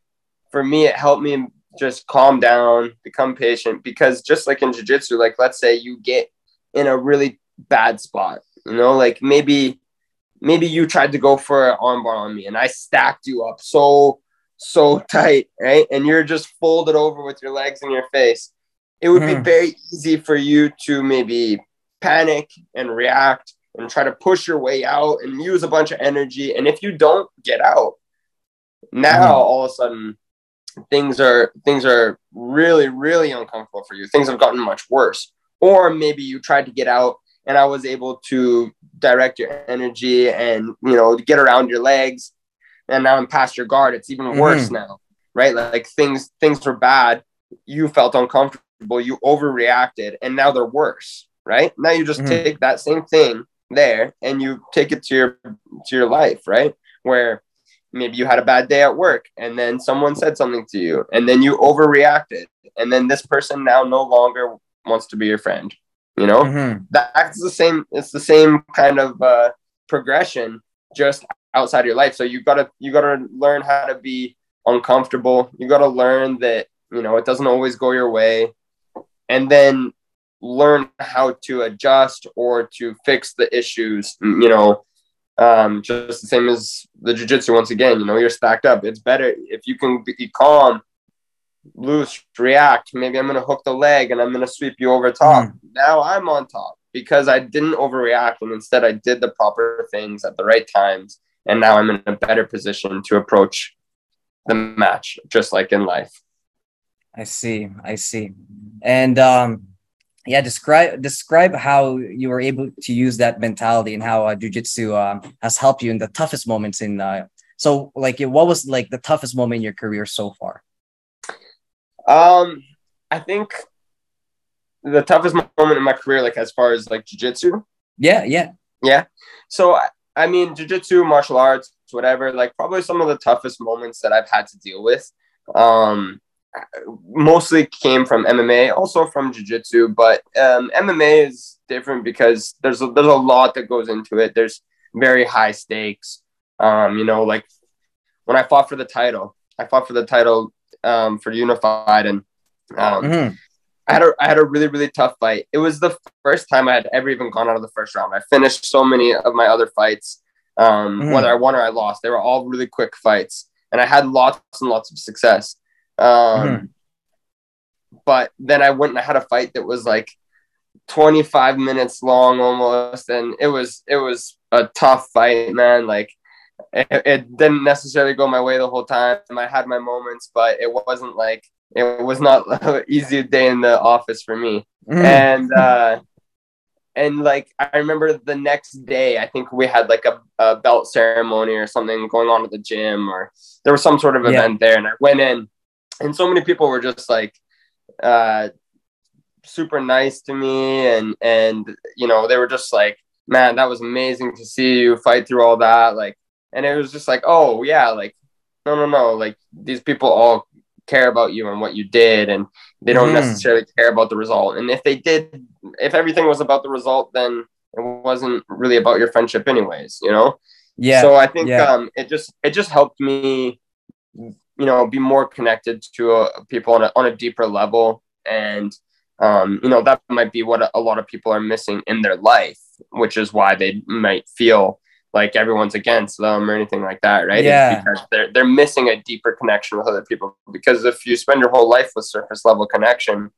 for me, it helped me just calm down, become patient. Because just like in jujitsu, like let's say you get in a really bad spot, you know, like maybe maybe you tried to go for an armbar on me and I stacked you up so so tight, right? And you're just folded over with your legs in your face. It would mm. be hmm. very easy for you to maybe panic and react and try to push your way out and use a bunch of energy. And if you don't get out, now mm. all of a sudden things are things are really really uncomfortable for you. Things have gotten much worse. Or maybe you tried to get out and I was able to direct your energy and you know get around your legs and now I'm past your guard. It's even worse mm-hmm. now, right? Like things things were bad. You felt uncomfortable. You overreacted, and now they're worse, right? Now you just mm-hmm. take that same thing there and you take it to your to your life, right? Where maybe you had a bad day at work and then someone said something to you and then you overreacted and then this person now no longer wants to be your friend you know mm-hmm. that's the same it's the same kind of uh, progression just outside your life. So you gotta you gotta learn how to be uncomfortable. You gotta learn that you know it doesn't always go your way, and then learn how to adjust or to fix the issues. You know, um, just the same as the jujitsu. Once again, you know, you're stacked up. It's better if you can be calm, loose, react. Maybe I'm gonna hook the leg and I'm gonna sweep you over top. Mm. Now I'm on top because I didn't overreact and instead I did the proper things at the right times and now I'm in a better position to approach the match, just like in life. I see. I see. And um, yeah, describe describe how you were able to use that mentality and how uh, jujitsu um, has helped you in the toughest moments in. Uh, so, like, what was like the toughest moment in your career so far? Um, I think the toughest moment in my career, like as far as like jujitsu. Yeah, yeah, yeah. So I mean, jujitsu, martial arts, whatever, like probably some of the toughest moments that I've had to deal with. Um, mostly came from MMA, also from jujitsu, but um, MMA is different because there's a, there's a lot that goes into it. There's very high stakes. Um, you know, like when I fought for the title, I fought for the title um, for Unified, and um, mm-hmm. I had a I had a really really tough fight. It was the first time I had ever even gone out of the first round. I finished so many of my other fights, um, mm. whether I won or I lost. They were all really quick fights, and I had lots and lots of success. Um, mm. But then I went and I had a fight that was like 25 minutes long almost, and it was it was a tough fight, man. Like it, it didn't necessarily go my way the whole time. I had my moments, but it wasn't like it was not an easy day in the office for me. Mm. And uh, and like I remember the next day, I think we had like a, a, belt ceremony or something going on at the gym, or there was some sort of event yeah. there, and I went in, and so many people were just like uh, super nice to me, and and you know they were just like, man, that was amazing to see you fight through all that, like, and it was just like, oh yeah, like no no no, like these people all care about you and what you did. And they don't mm. necessarily care about the result. And if they did if everything was about the result then it wasn't really about your friendship anyways you know? Yeah so i think yeah. um it just it just helped me you know be more connected to uh, people on a, on a deeper level and um you know that might be what a, lot of people are missing in their life which is why they might feel like everyone's against them or anything like that, right? Yeah. because they're they're missing a deeper connection with other people. Because if you spend your whole life with surface level connection,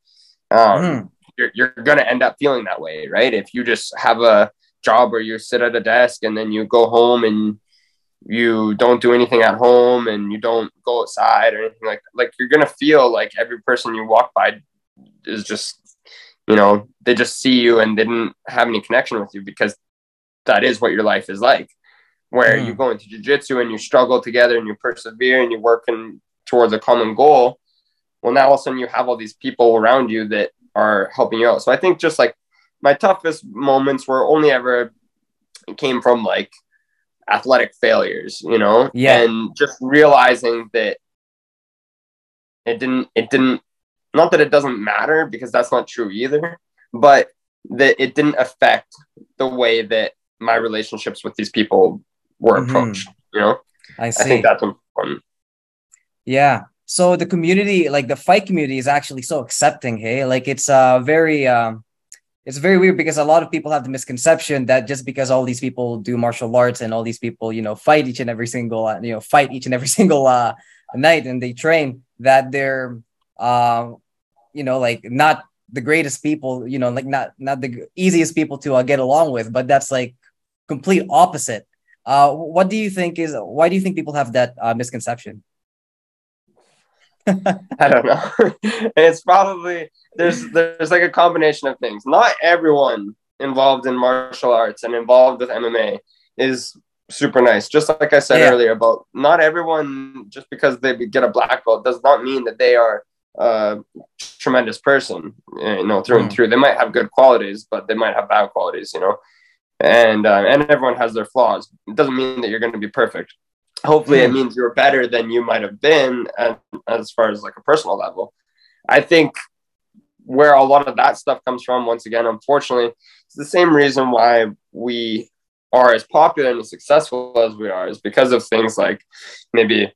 um, mm. you're you're gonna end up feeling that way, right? If you just have a job where you sit at a desk and then you go home and you don't do anything at home and you don't go outside or anything like that. like you're gonna feel like every person you walk by is just you know they just see you and they didn't have any connection with you because that is what your life is like where mm. you go into jiu-jitsu and you struggle together and you persevere and you're working towards a common goal well now all of a sudden you have all these people around you that are helping you out so i think just like my toughest moments were only ever came from like athletic failures you know yeah and just realizing that it didn't it didn't not that it doesn't matter because that's not true either but that it didn't affect the way that my relationships with these people were mm-hmm. approached. You know, I see. I think that's important. Yeah, so the community, like the fight community, is actually so accepting. Hey, like it's uh very um, it's very weird because a lot of people have the misconception that just because all these people do martial arts and all these people, you know, fight each and every single, uh, you know, fight each and every single uh night and they train that they're uh, you know, like not the greatest people, you know, like not not the easiest people to uh, get along with, but that's like complete opposite. Uh, what do you think is why do you think people have that uh, misconception? I don't know. it's probably there's there's like a combination of things. Not everyone involved in martial arts and involved with MMA is super nice. Just like I said yeah. earlier about not everyone just because they get a black belt does not mean that they are a tremendous person. You know, through mm. and through. They might have good qualities, but they might have bad qualities. You know, and uh, and everyone has their flaws. It doesn't mean that you're going to be perfect hopefully it hmm. means you're better than you might have been as far as like a personal level i think where a lot of that stuff comes from once again unfortunately it's the same reason why we are as popular and as successful as we are is because of things like maybe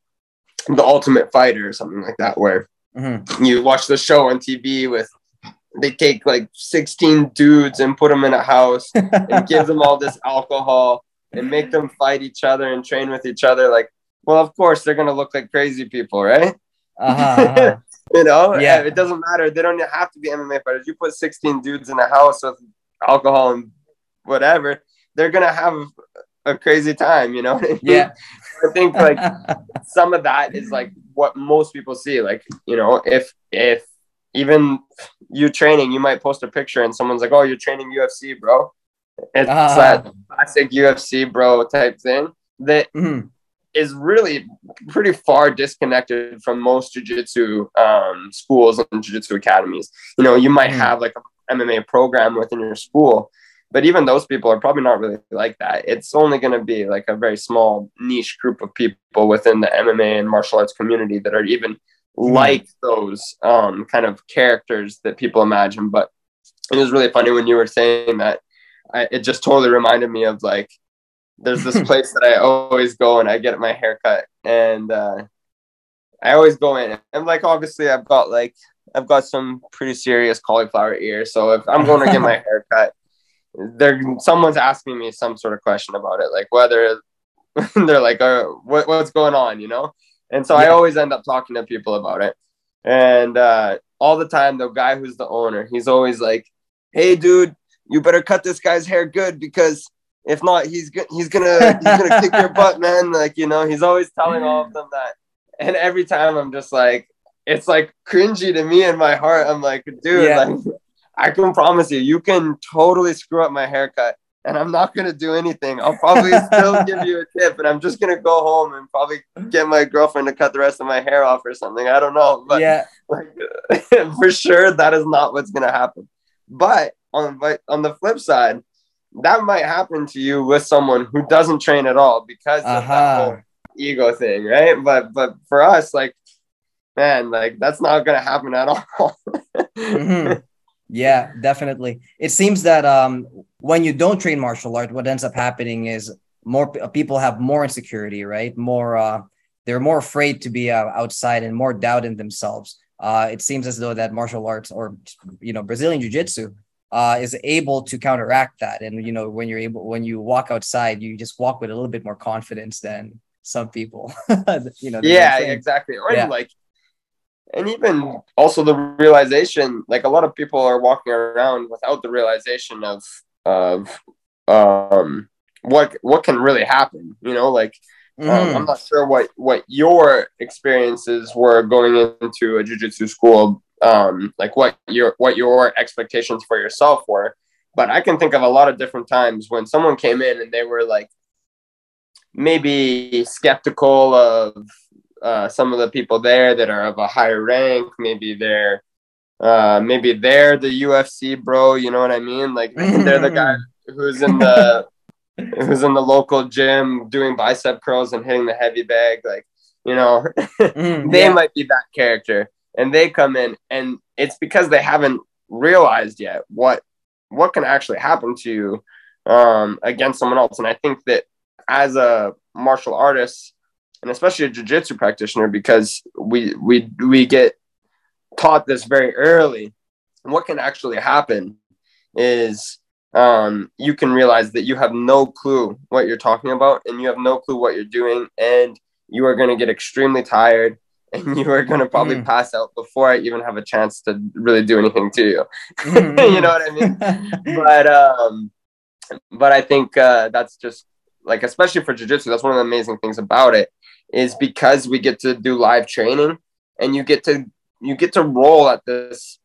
the ultimate fighter or something like that where mm-hmm. you watch the show on tv with they take like 16 dudes and put them in a house and give them all this alcohol and make them fight each other and train with each other, like, well, of course they're gonna look like crazy people, right? Uh-huh, uh-huh. you know, yeah. It doesn't matter. They don't have to be MMA fighters. You put 16 dudes in a house with alcohol and whatever, they're gonna have a crazy time. You know? Yeah. I think like some of that is like what most people see. Like, you know, if if even you training, you might post a picture and someone's like, "Oh, you're training UFC, bro." It's uh, that classic UFC bro type thing that mm-hmm. is really pretty far disconnected from most jiu-jitsu um, schools and jiu-jitsu academies. You know, you might mm-hmm. have like a MMA program within your school, but even those people are probably not really like that. It's only going to be like a very small niche group of people within the MMA and martial arts community that are even mm-hmm. like those um, kind of characters that people imagine. But it was really funny when you were saying that I, it just totally reminded me of like there's this place that I always go and I get my haircut and uh, I always go in and like obviously I've got like I've got some pretty serious cauliflower ears so if I'm going to get my haircut there someone's asking me some sort of question about it like whether they're like oh, what, what's going on you know and so yeah. I always end up talking to people about it and uh, all the time the guy who's the owner he's always like hey dude you better cut this guy's hair good because if not, he's go- he's gonna he's gonna kick your butt, man. Like you know, he's always telling all of them that, and every time I'm just like, it's like cringy to me in my heart. I'm like, dude, yeah. like I can promise you, you can totally screw up my haircut, and I'm not gonna do anything. I'll probably still give you a tip, and I'm just gonna go home and probably get my girlfriend to cut the rest of my hair off or something. I don't know, but yeah, like, for sure that is not what's gonna happen. But on on the flip side, that might happen to you with someone who doesn't train at all because uh-huh. of that uh-huh. whole ego thing, right? But but for us, like, man, like that's not gonna happen at all. mm-hmm. Yeah, definitely. It seems that um, when you don't train martial art, what ends up happening is more people have more insecurity, right? More, uh, they're more afraid to be uh, outside and more doubt in themselves. Uh, it seems as though that martial arts or you know Brazilian jiu jitsu uh, is able to counteract that. And you know, when you're able, when you walk outside, you just walk with a little bit more confidence than some people. you know. Yeah, exactly. Or yeah. like, and even also the realization, like a lot of people are walking around without the realization of of um what what can really happen. You know, like. Um, mm. I'm not sure what what your experiences were going into a jiu-jitsu school um, like what your what your expectations for yourself were. But I can think of a lot of different times when someone came in and they were like maybe skeptical of uh, some of the people there that are of a higher rank. Maybe they're uh, maybe they're the UFC bro. You know what I mean? Like they're the guy who's in the who's in the local gym doing bicep curls and hitting the heavy bag. Like you know, mm, they yeah. might be that character and they come in and it's because they haven't realized yet what what can actually happen to you um, against someone else. And i think that as a martial artist and especially a jiu-jitsu practitioner because we we we get taught this very early what can actually happen is um, you can realize that you have no clue what you're talking about and you have no clue what you're doing and you are going to get extremely tired and you are going to probably mm. pass out before I even have a chance to really do anything to you. Mm. you know what I mean? but um, but I think uh, that's just like especially for jiu-jitsu that's one of the amazing things about it is because we get to do live training and you get to you get to roll at this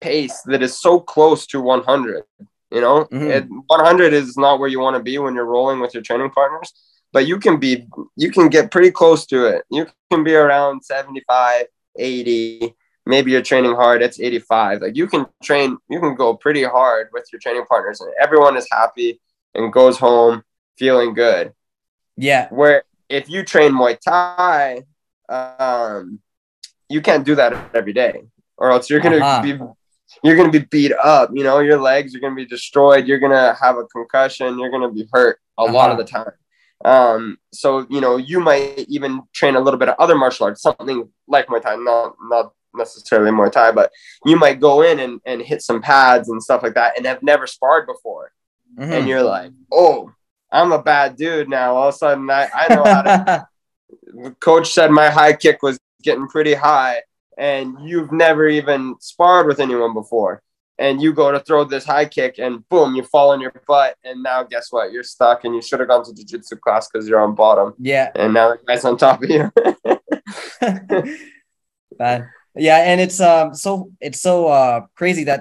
pace that is so close to 100 you know mm-hmm. 100 is not where you want to be when you're rolling with your training partners but you can be you can get pretty close to it. You can be around 75 80 maybe you're training hard it's 85 like you can train you can go pretty hard with your training partners and everyone is happy and goes home feeling good. Yeah. Where if you train muay thai um you can't do that every day or else you're gonna uh-huh. be you're gonna be beat up you know? Your legs are gonna be destroyed you're gonna have a concussion you're gonna be hurt a uh-huh. lot of the time um so you know you might even train a little bit of other martial arts something like muay thai not not necessarily muay thai but you might go in and, and hit some pads and stuff like that and have never sparred before mm-hmm. and you're like oh i'm a bad dude now all of a sudden i, I know how to coach said my high kick was getting pretty high and you've never even sparred with anyone before and you go to throw this high kick and boom you fall on your butt and now guess what you're stuck and you should have gone to jiu-jitsu class because you're on bottom yeah and now the guy's on top of you Man. yeah and it's um so it's so uh crazy that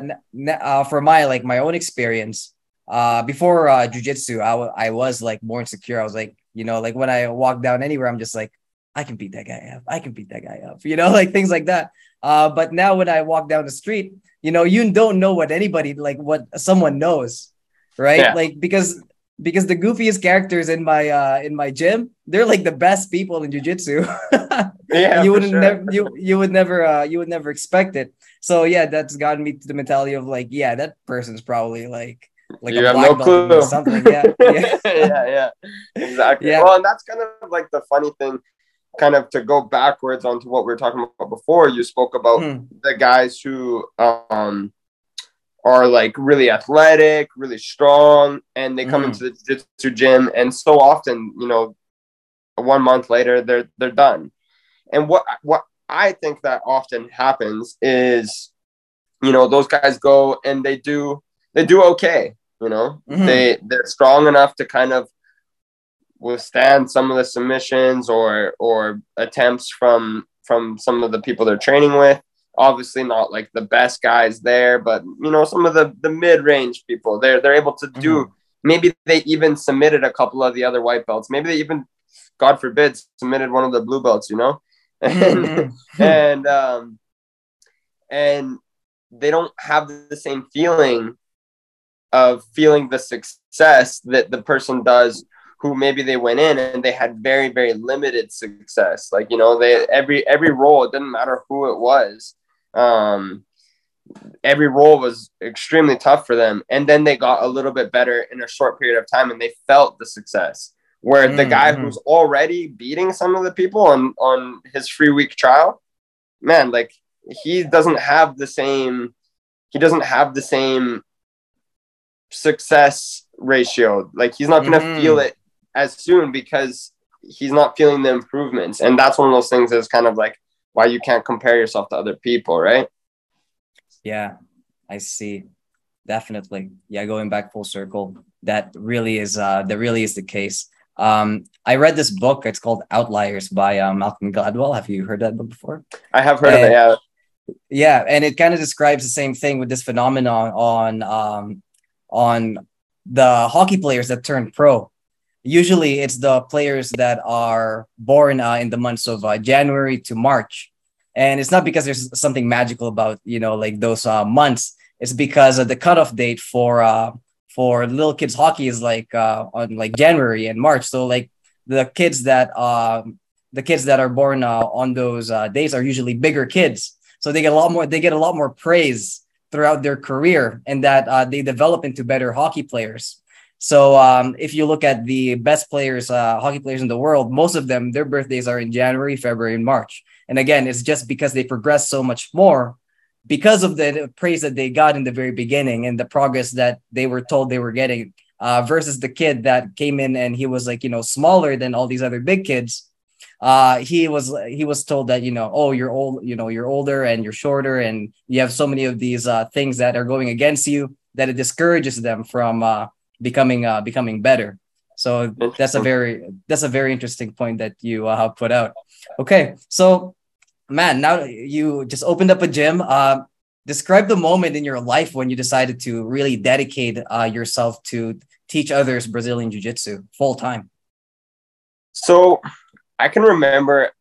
uh for my like my own experience uh before uh jiu-jitsu I, w- I was like more insecure i was like you know like when i walk down anywhere i'm just like I can beat that guy up. I can beat that guy up. You know, like things like that. Uh, but now when I walk down the street, you know, you don't know what anybody like what someone knows, right? Yeah. Like because because the goofiest characters in my uh in my gym, they're like the best people in jujitsu. yeah, you wouldn't sure. never you you would never uh you would never expect it. So yeah, that's gotten me to the mentality of like, yeah, that person's probably like like you have no clue or something. Yeah, yeah, yeah, yeah, exactly. Yeah. Well, and that's kind of like the funny thing kind of to go backwards onto what we were talking about before, you spoke about hmm. the guys who um, are like really athletic, really strong, and they come mm. into the jiu-jitsu gym, and so often, you know, one month later, they're they're done. And what what I think that often happens is, you know, those guys go and they do they do okay. You know, mm-hmm. they they're strong enough to kind of withstand some of the submissions or or attempts from from some of the people they're training with obviously not like the best guys there but you know some of the the mid-range people they're they're able to do mm-hmm. maybe they even submitted a couple of the other white belts maybe they even god forbid submitted one of the blue belts you know and mm-hmm. and um and they don't have the same feeling of feeling the success that the person does who maybe they went in and they had very very limited success like you know they every every roll it didn't matter who it was um every roll was extremely tough for them and then they got a little bit better in a short period of time and they felt the success where mm-hmm. the guy mm-hmm. who's already beating some of the people on on his free week trial man like he doesn't have the same he doesn't have the same success ratio like he's not going to mm-hmm. feel it as soon because he's not feeling the improvements. And that's one of those things that's kind of like why you can't compare yourself to other people, right? Yeah, I see. Definitely. Yeah, going back full circle, that really is uh that really is the case. Um, I read this book. It's called Outliers by uh, Malcolm Gladwell. Have you heard that book before? I have heard and, of it. Yeah. Yeah, and it kind of describes the same thing with this phenomenon on um on the hockey players that turn pro usually it's the players that are born uh, in the months of uh, January to March. And it's not because there's something magical about, you know, like those uh, months. It's because of the cutoff date for uh, for little kids hockey is like uh, on like January and March. So like the kids that uh, the kids that are born uh, on those days are usually bigger kids. So they get a lot more they get a lot more praise throughout their career and that they develop into better hockey players So um, if you look at the best players, uh, hockey players in the world, most of them their birthdays are in January, February, and March. And again, it's just because they progress so much more because of the praise that they got in the very beginning and the progress that they were told they were getting uh, versus the kid that came in and he was like you know smaller than all these other big kids uh, he was he was told that you know oh you're old you know you're older and you're shorter and you have so many of these uh, things that are going against you that it discourages them from uh, becoming uh, becoming better so that's a very that's a very interesting point that you uh, put out okay so man now you just opened up a gym uh, describe the moment in your life when you decided to really dedicate uh, yourself to teach others Brazilian Jiu Jitsu full time. So I can remember,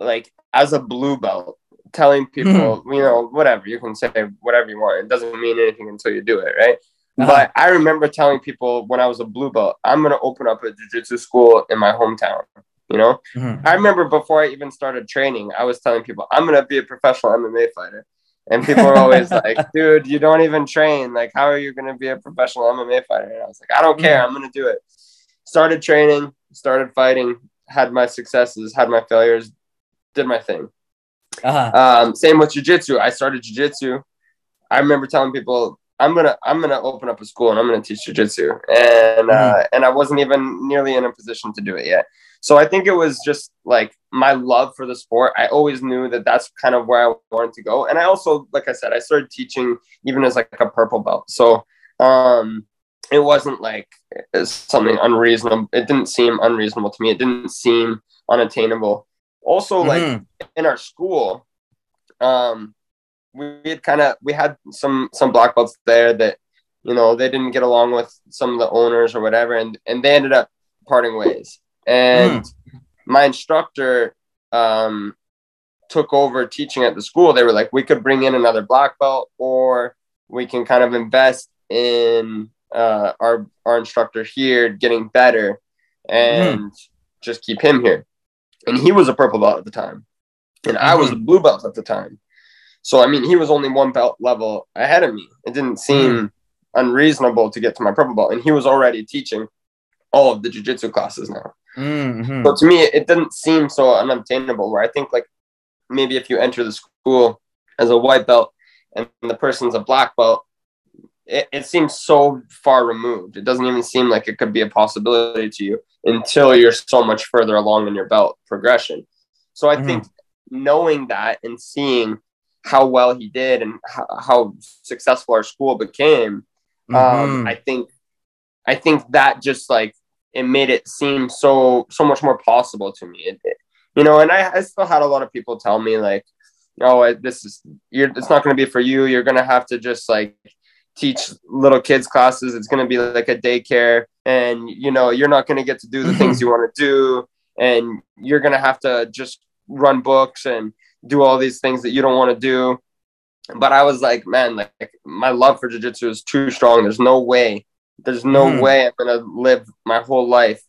like, as a blue belt, telling people, mm. you know, whatever, you can say whatever you want. It doesn't mean anything until you do it, right? Uh-huh. But I remember telling people when I was a blue belt, I'm going to open up a jiu jitsu school in my hometown. You know, mm-hmm. I remember before I even started training, I was telling people, I'm going to be a professional MMA fighter. And people are always like, dude, you don't even train. Like, how are you going to be a professional MMA fighter? And I was like, I don't care. I'm going to do it. Started training, started fighting, had my successes, had my failures, did my thing. Uh-huh. Um, same with jujitsu. I started jujitsu. I remember telling people, I'm gonna I'm gonna open up a school and I'm gonna teach jujitsu, and uh, mm-hmm. and I wasn't even nearly in a position to do it yet. So I think it was just like my love for the sport. I always knew that that's kind of where I wanted to go. And I also, like I said, I started teaching even as like a purple belt. So um, it wasn't like something unreasonable. It didn't seem unreasonable to me. It didn't seem unattainable. Also, mm-hmm. like in our school, um, we had kind of we had some some black belts there that you know they didn't get along with some of the owners or whatever, and and they ended up parting ways. And mm. my instructor um, took over teaching at the school. They were like, we could bring in another black belt, or we can kind of invest in uh, our our instructor here getting better, and mm. just keep him here. And he was a purple belt at the time, and mm-hmm. I was a mm-hmm. blue belt at the time. So I mean, he was only one belt level ahead of me. It didn't seem mm. unreasonable to get to my purple belt, and he was already teaching all of the jujitsu classes now. Mm-hmm. So to me, it didn't seem so unobtainable. Where I think like maybe if you enter the school as a white belt and the person's a black belt, it, it seems so far removed. It doesn't even seem like it could be a possibility to you until you're so much further along in your belt progression. So I mm-hmm. think knowing that and seeing how well he did and how, how successful our school became, um, mm-hmm. um, I think I think that just like it made it seem so so much more possible to me. It, it, you know, and I, I still had a lot of people tell me like, "Oh, this is you're it's not going to be for you. You're going to have to just like teach little kids classes. It's going to be like a daycare, and you know, you're not going to get to do the things you want to do, and you're going to have to just run books and do all these things that you don't want to do." But I was like, man, like my love for jujitsu is too strong. There's no way there's no mm. way I'm gonna live my whole life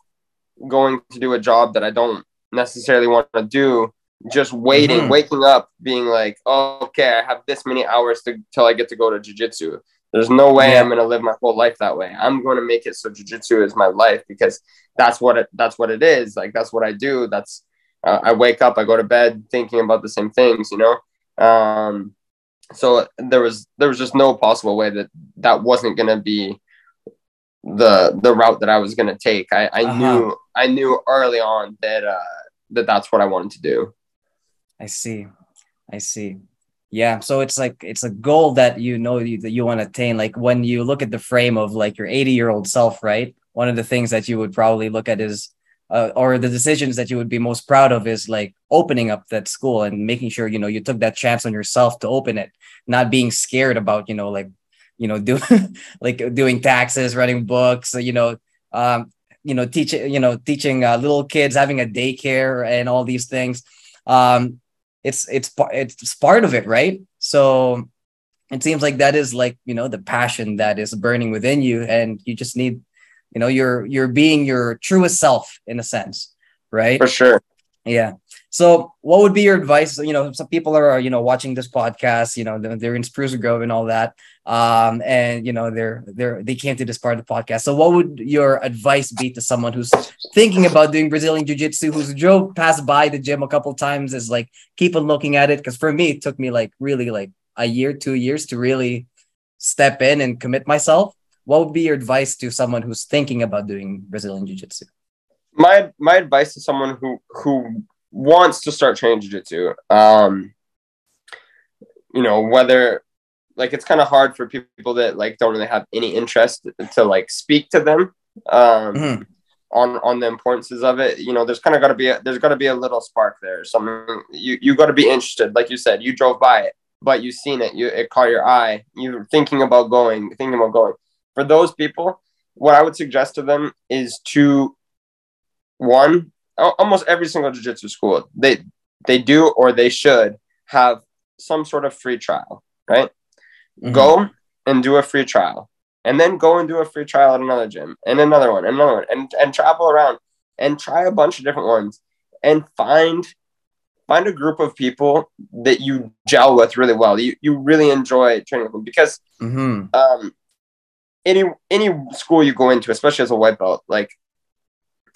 going to do a job that I don't necessarily want to do. Just waiting, mm-hmm. waking up, being like, oh, okay, I have this many hours to till I get to go to jujitsu. There's no way yeah. I'm gonna live my whole life that way. I'm going to make it so jujitsu is my life because that's what it that's what it is. Like that's what I do. That's uh, I wake up, I go to bed thinking about the same things, you know. Um, so there was there was just no possible way that that wasn't gonna be the the route that I was going to take. I, I uh-huh. knew I knew early on that uh, that that's what I wanted to do. I see, I see. Yeah, so it's like it's a goal that you know you, that you want to attain. Like when you look at the frame of like your 80 year old self, right? One of the things that you would probably look at is, uh, or the decisions that you would be most proud of is like opening up that school and making sure you know you took that chance on yourself to open it, not being scared about you know like you know, do like doing taxes, writing books, you know, um, you know, teaching, you know, teaching uh, little kids, having a daycare and all these things. Um, it's it's it's part of it, right? So it seems like that is like you know the passion that is burning within you, and you just need, you know, you're you're being your truest self in a sense, right? For sure. Yeah. So, what would be your advice? You know, some people are, you know, watching this podcast. You know, they're in Spruce Grove and all that, um, and you know, they're they're they came to this part of the podcast. So, what would your advice be to someone who's thinking about doing Brazilian Jiu Jitsu, who's drove past by the gym a couple times, is like keep on looking at it? Because for me, it took me like really like a year, two years to really step in and commit myself. What would be your advice to someone who's thinking about doing Brazilian Jiu Jitsu? My my advice to someone who who wants to start training jiu-jitsu um you know whether like it's kind of hard for people that like don't really have any interest to like speak to them um mm-hmm. on on the importances of it you know there's kind of got to be a, there's got to be a little spark there something you you got to be interested like you said you drove by it but you've seen it you it caught your eye you're thinking about going thinking about going for those people what i would suggest to them is to one almost every single jiu-jitsu school they they do or they should have some sort of free trial right mm-hmm. go and do a free trial and then go and do a free trial at another gym and another one and another one and, and travel around and try a bunch of different ones and find find a group of people that you gel with really well you, you really enjoy training with them because mm-hmm. um, any any school you go into especially as a white belt like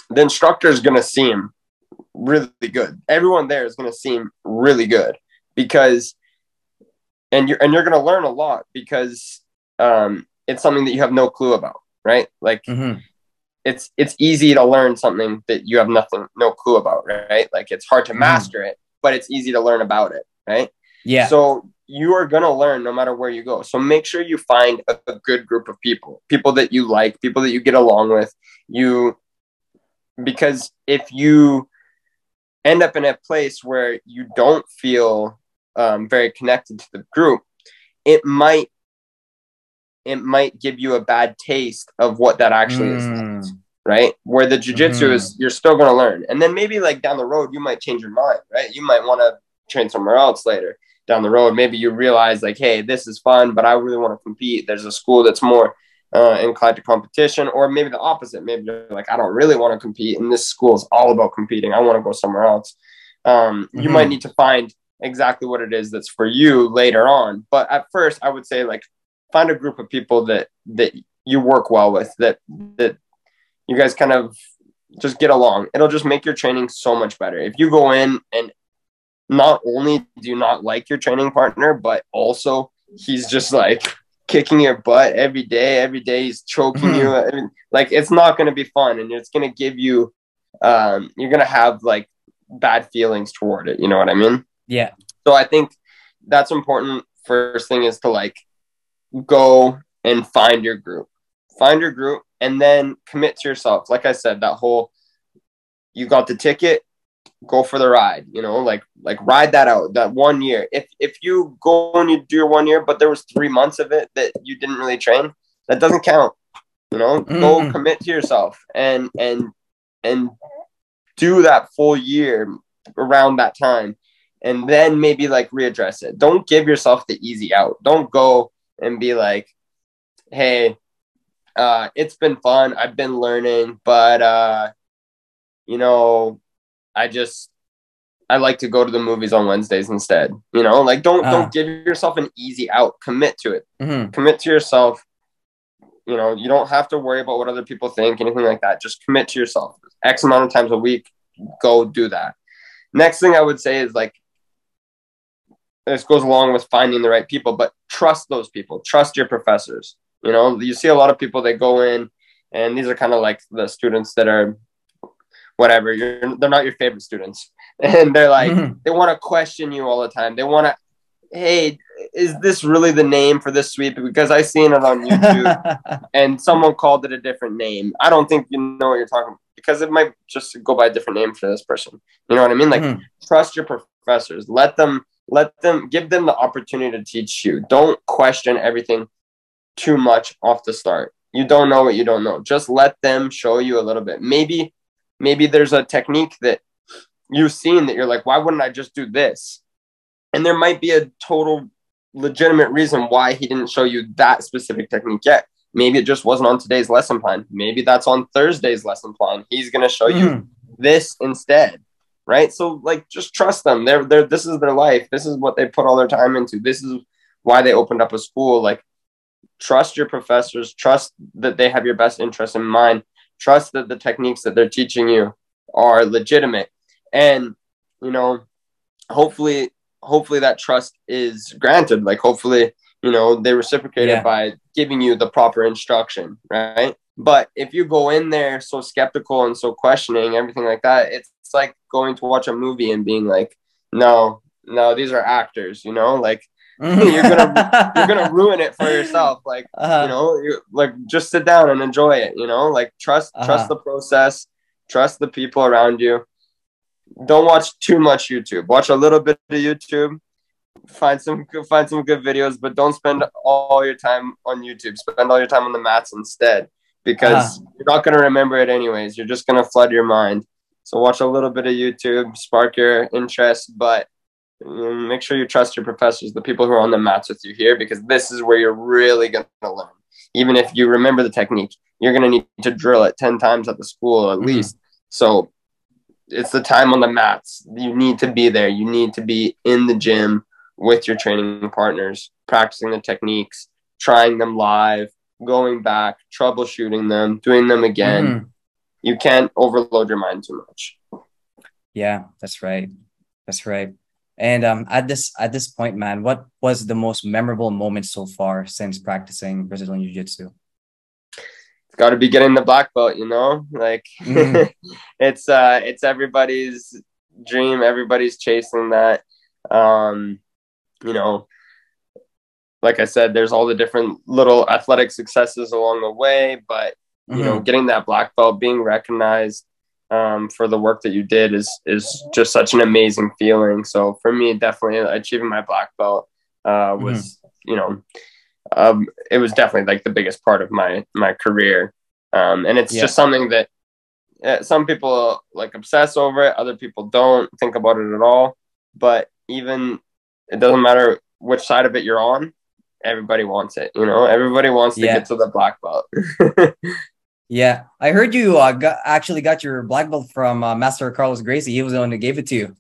the instructor is going to seem really good. Everyone there is going to seem really good because, and you're and you're going to learn a lot because um, it's something that you have no clue about, right? Like mm-hmm. it's it's easy to learn something that you have nothing no clue about, right? Like it's hard to mm-hmm. master mm-hmm. it, but it's easy to learn about it, right? Yeah. So you are going to learn no matter where you go. So make sure you find a, a, good group of people, people that you like, people that you get along with. You because if you end up in a place where you don't feel um, very connected to the group, it might it might give you a bad taste of what that actually mm. is right? Where the jujitsu mm-hmm. is, you're still going to learn, and then maybe like down the road, you might change your mind, right? You might want to train somewhere else later down the road. Maybe you realize like, hey, this is fun, but I really want to compete. There's a school that's more uh, inclined to competition, or maybe the opposite. Maybe you're like, I don't really want to compete, and this school is all about competing. I want to go somewhere else. Um, mm-hmm. You might mm-hmm. need to find exactly what it is that's for you later on. But at first, I would say like find a group of people that that you work well with, that that you guys kind of just get along. It'll just make your training so much better. If you go in and not only do you not like your training partner, but also he's just like kicking your butt every day. Every day he's choking you. I mean, like it's not going to be fun, and it's going to give you. Um, you're going to have like bad feelings toward it. You know what I mean? Yeah. So I think that's important. First thing is to like go and find your group, find your group, and then commit to yourself. Like I said, that whole you got the ticket, go for the ride you know like like ride that out that one year. If if you go and you do your one year but there was three months of it that you didn't really train that doesn't count you know? Mm. go commit to yourself and and and do that full year around that time and then maybe like readdress it. Don't give yourself the easy out. Don't go and be like hey uh it's been fun. I've been learning but uh you know I just I like to go to the movies on Wednesdays instead. You know, like don't uh. don't give yourself an easy out. Commit to it. Mm-hmm. Commit to yourself. You know, you don't have to worry about what other people think, anything like that. Just commit to yourself. X amount of times a week, go do that. Next thing I would say is like this goes along with finding the right people, but trust those people. Trust your professors. You know, you see a lot of people that go in and these are kind of like the students that are whatever you're they're not your favorite students. And they're like mm-hmm. they want to question you all the time. They want to hey is this really the name for this sweep? Because i seen it on youtube and someone called it a different name. I don't think you know what you're talking about because it might just go by a different name for this person. You know what i mean? Like mm-hmm. trust your professors. Let them let them give them the opportunity to teach you. Don't question everything too much off the start. You don't know what you don't know. Just let them show you a little bit. Maybe maybe there's a technique that you've seen that you're like, why wouldn't I just do this? And there might be a total legitimate reason why he didn't show you that specific technique yet. Maybe it just wasn't on today's lesson plan. Maybe that's on Thursday's lesson plan. He's going to show you mm. this instead. right? So like just trust them. They're they're this is their life. This is what they put all their time into. This is why they opened up a school. Like trust your professors, trust that they have your best interest in mind, trust that the techniques that they're teaching you are legitimate. And you know, hopefully hopefully that trust is granted. Like hopefully, you know, they reciprocate yeah. it by giving you the proper instruction, right? But if you go in there so skeptical and so questioning everything like that, it's, it's like going to watch a movie and being like, no, no, these are actors, you know, like you're gonna you're gonna ruin it for yourself. Like uh-huh. you know, you like just sit down and enjoy it. You know, like trust uh-huh. trust the process, trust the people around you. Don't watch too much YouTube. Watch a little bit of YouTube. Find some find some good videos, but don't spend all your time on YouTube. Spend all your time on the mats instead because uh-huh. you're not going to remember it anyways. You're just going to flood your mind. So watch a little bit of YouTube, spark your interest, but make sure you trust your professors, the people who are on the mats with you here, because this is where you're really going to learn. Even if you remember the technique, you're going to need to drill it 10 times at the school at mm-hmm. least. So it's the time on the mats. You need to be there. You need to be in the gym with your training partners, practicing the techniques, trying them live, going back, troubleshooting them, doing them again. Mm-hmm. You can't overload your mind too much. Yeah, that's right. That's right. And um, at this at this point, man, what was the most memorable moment so far since practicing Brazilian Jiu Jitsu? It's got to be getting the black belt, you know. Like mm. it's uh, it's everybody's dream. Everybody's chasing that. Um, you know, like I said, there's all the different little athletic successes along the way, but you mm-hmm. know, getting that black belt, being recognized um, for the work that you did is is just such an amazing feeling. So for me, definitely achieving my black belt uh, was, mm-hmm. you know, um, it was definitely like the biggest part of my my career, um, and it's yeah. just something that uh, some people like obsess over it, other people don't think about it at all. But even it doesn't matter which side of it you're on everybody wants it. You know, everybody wants to yeah. get to the black belt. yeah, I heard you uh, got, actually got your black belt from uh, Master Carlos Gracie. He was the one who gave it to you.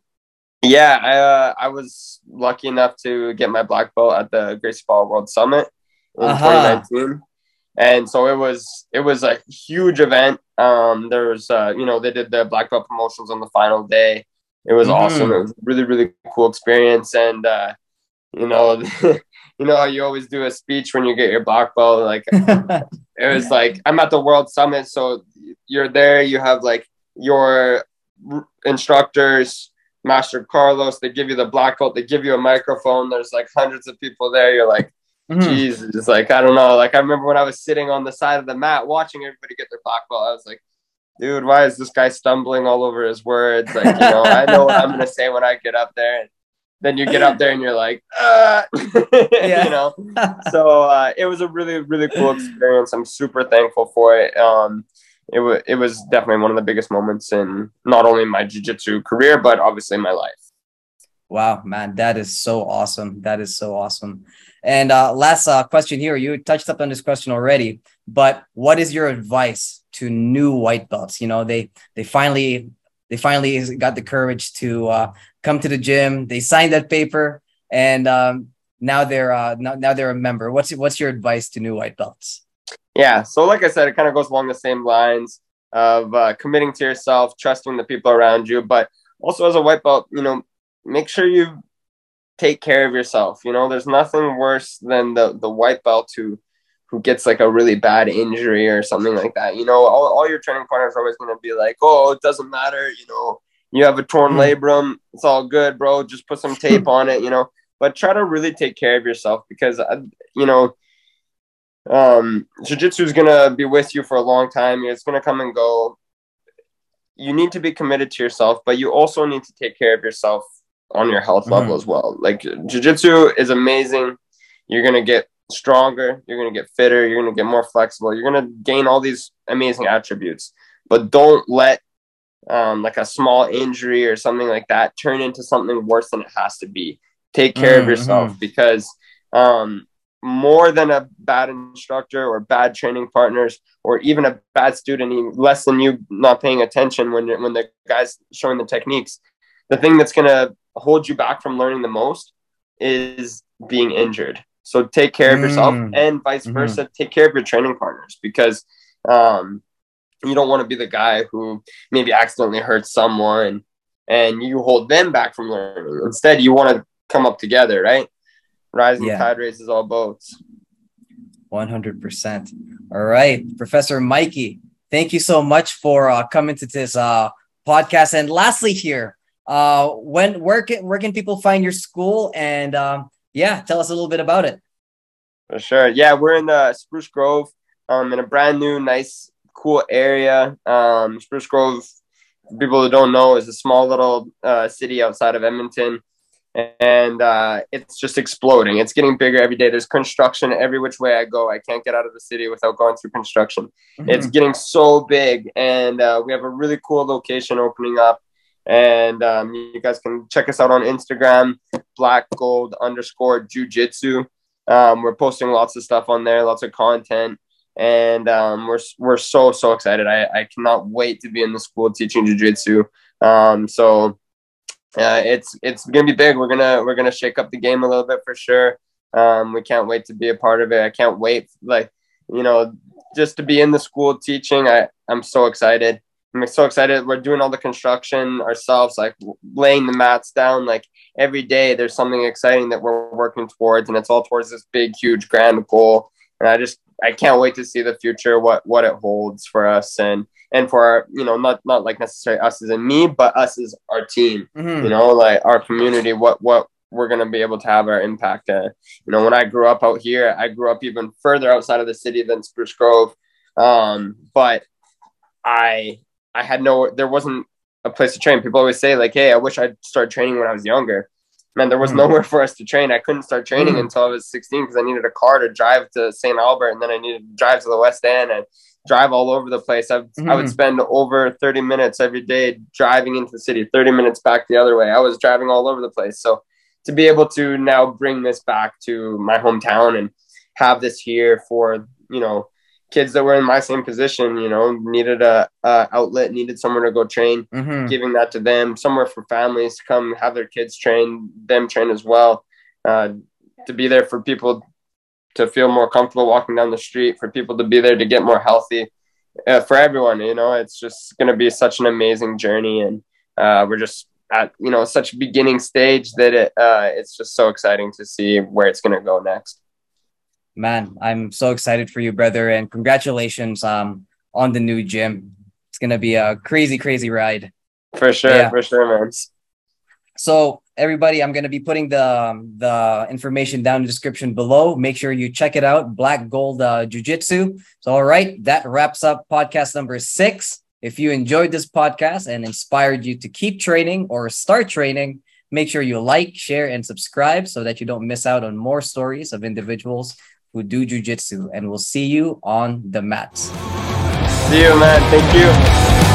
Yeah, I uh, I was lucky enough to get my black belt at the Gracie Barra World Summit in uh-huh. 2019. And so it was it was a huge event. Um, there was uh, you know they did the black belt promotions on the final day. It was mm-hmm. awesome. It was a really really cool experience, and uh, you know you know how you always do a speech when you get your black belt like it was like i'm at the world summit so you're there you have like your instructors master carlos they give you the black belt they give you a microphone there's like hundreds of people there you're like mm-hmm. jesus like i don't know like i remember when i was sitting on the side of the mat watching everybody get their black belt i was like dude why is this guy stumbling all over his words? Like you know i know what i'm gonna say when i get up there then you get up there and you're like, uh, yeah. you know. so uh, it was a really really cool experience. I'm super thankful for it. Um, it was it was definitely one of the biggest moments in not only my jiu-jitsu career but obviously my life. Wow, man, that is so awesome. That is so awesome. And uh, last uh, question here. You touched up on this question already, but what is your advice to new white belts? You know, they they finally they finally got the courage to uh, come to the gym. They signed that paper, and um, now they're uh, now, now they're a member. What's what's your advice to new white belts? Yeah, so like I said, it kind of goes along the same lines of uh, committing to yourself, trusting the people around you, but also as a white belt, you know, make sure you take care of yourself. You know, there's nothing worse than the the white belt who who gets like a really bad injury or something like that. You know, all, all your training partners are always going to be like, oh, it doesn't matter. You know, you have a torn mm. labrum. It's all good, bro. Just put some tape on it, you know. But try to really take care of yourself because, uh, you know, um, jiu-jitsu is going to be with you for a long time. It's going to come and go. You need to be committed to yourself, but you also need to take care of yourself on your health mm. level as well. Like jiu-jitsu is amazing. You're going to get stronger, you're going to get fitter, you're going to get more flexible, you're going to gain all these amazing attributes. But don't let um, like a small injury or something like that turn into something worse than it has to be. Take care mm-hmm. of yourself because um, more than a bad instructor or bad training partners or even a bad student, less than you not paying attention when when the guy's showing the techniques. the thing that's going to hold you back from learning the most is being injured. So take care of yourself Mm. and vice Mhm. versa. Take care of your training partners because um, you don't want to be the guy who maybe accidentally hurts someone and you hold them back from learning. Instead, you want to come up together, right? Rising Yeah. tide raises all boats. 100%. All right, Professor Mikey, thank you so much for uh, coming to this uh, podcast. And lastly, here, uh, when where can where can people find your school? And um, yeah, tell us a little bit about it. For sure. Yeah, we're in the Spruce Grove, um, in a brand new, nice, cool area. Um, Spruce Grove, people who don't know, is a small little uh, city outside of Edmonton, and uh, it's just exploding. It's getting bigger every day. There's construction every which way I go. I can't get out of the city without going through construction. It's getting so big, and uh, we have a really cool location opening up. And um, you guys can check us out on Instagram, black gold underscore jujitsu. Um, we're posting lots of stuff on there, lots of content, and um, we're we're so so excited. I, I cannot wait to be in the school teaching jujitsu. Um, so uh, it's it's gonna be big. We're gonna we're gonna shake up the game a little bit for sure. Um, we can't wait to be a part of it. I can't wait, like you know, just to be in the school teaching. I I'm so excited. I'm so excited. We're doing all the construction ourselves, like laying the mats down. Like every day, there's something exciting that we're working towards, and it's all towards this big, huge, grand goal. And I just I can't wait to see the future, what what it holds for us, and and for our, you know, not not like necessarily us as in me, but us as our team. Mhm. You know, like our community. What what we're gonna be able to have our impact. Uh, you know, when I grew up out here, I grew up even further outside of the city than Spruce Grove. Um, but I I had no there wasn't a place to train. People always say like, "Hey, I wish I'd started training when I was younger." Man, there was Mhm. nowhere for us to train. I couldn't start training Mhm. until I was 16 because I needed a car to drive to St. Albert, and then I needed to drive to the West End and drive all over the place. I, I would Mhm. spend over 30 minutes every day driving into the city, 30 minutes back the other way. I was driving all over the place. So to be able to now bring this back to my hometown and have this here for you know kids that were in my same position you know needed a, a outlet needed somewhere to go train Mhm. giving that to them somewhere for families to come have their kids train them train as well uh, to be there for people to feel more comfortable walking down the street for people to be there to get more healthy uh, for everyone you know it's just going to be such an amazing journey and uh, we're just at you know such a beginning stage that it uh, it's just so exciting to see where it's going to go next Man, I'm so excited for you, brother, and congratulations um on the new gym. It's gonna be a crazy, crazy ride. for sure Yeah. for sure man So everybody, I'm gonna be putting the um, the information down in the description below. Make sure you check it out. Black Gold uh, Jiu Jitsu. So all right, that wraps up podcast number six. If you enjoyed this podcast and inspired you to keep training or start training, make sure you like, share, and subscribe so that you don't miss out on more stories of individuals who do jujitsu. And we'll see you on the mats. see you man thank you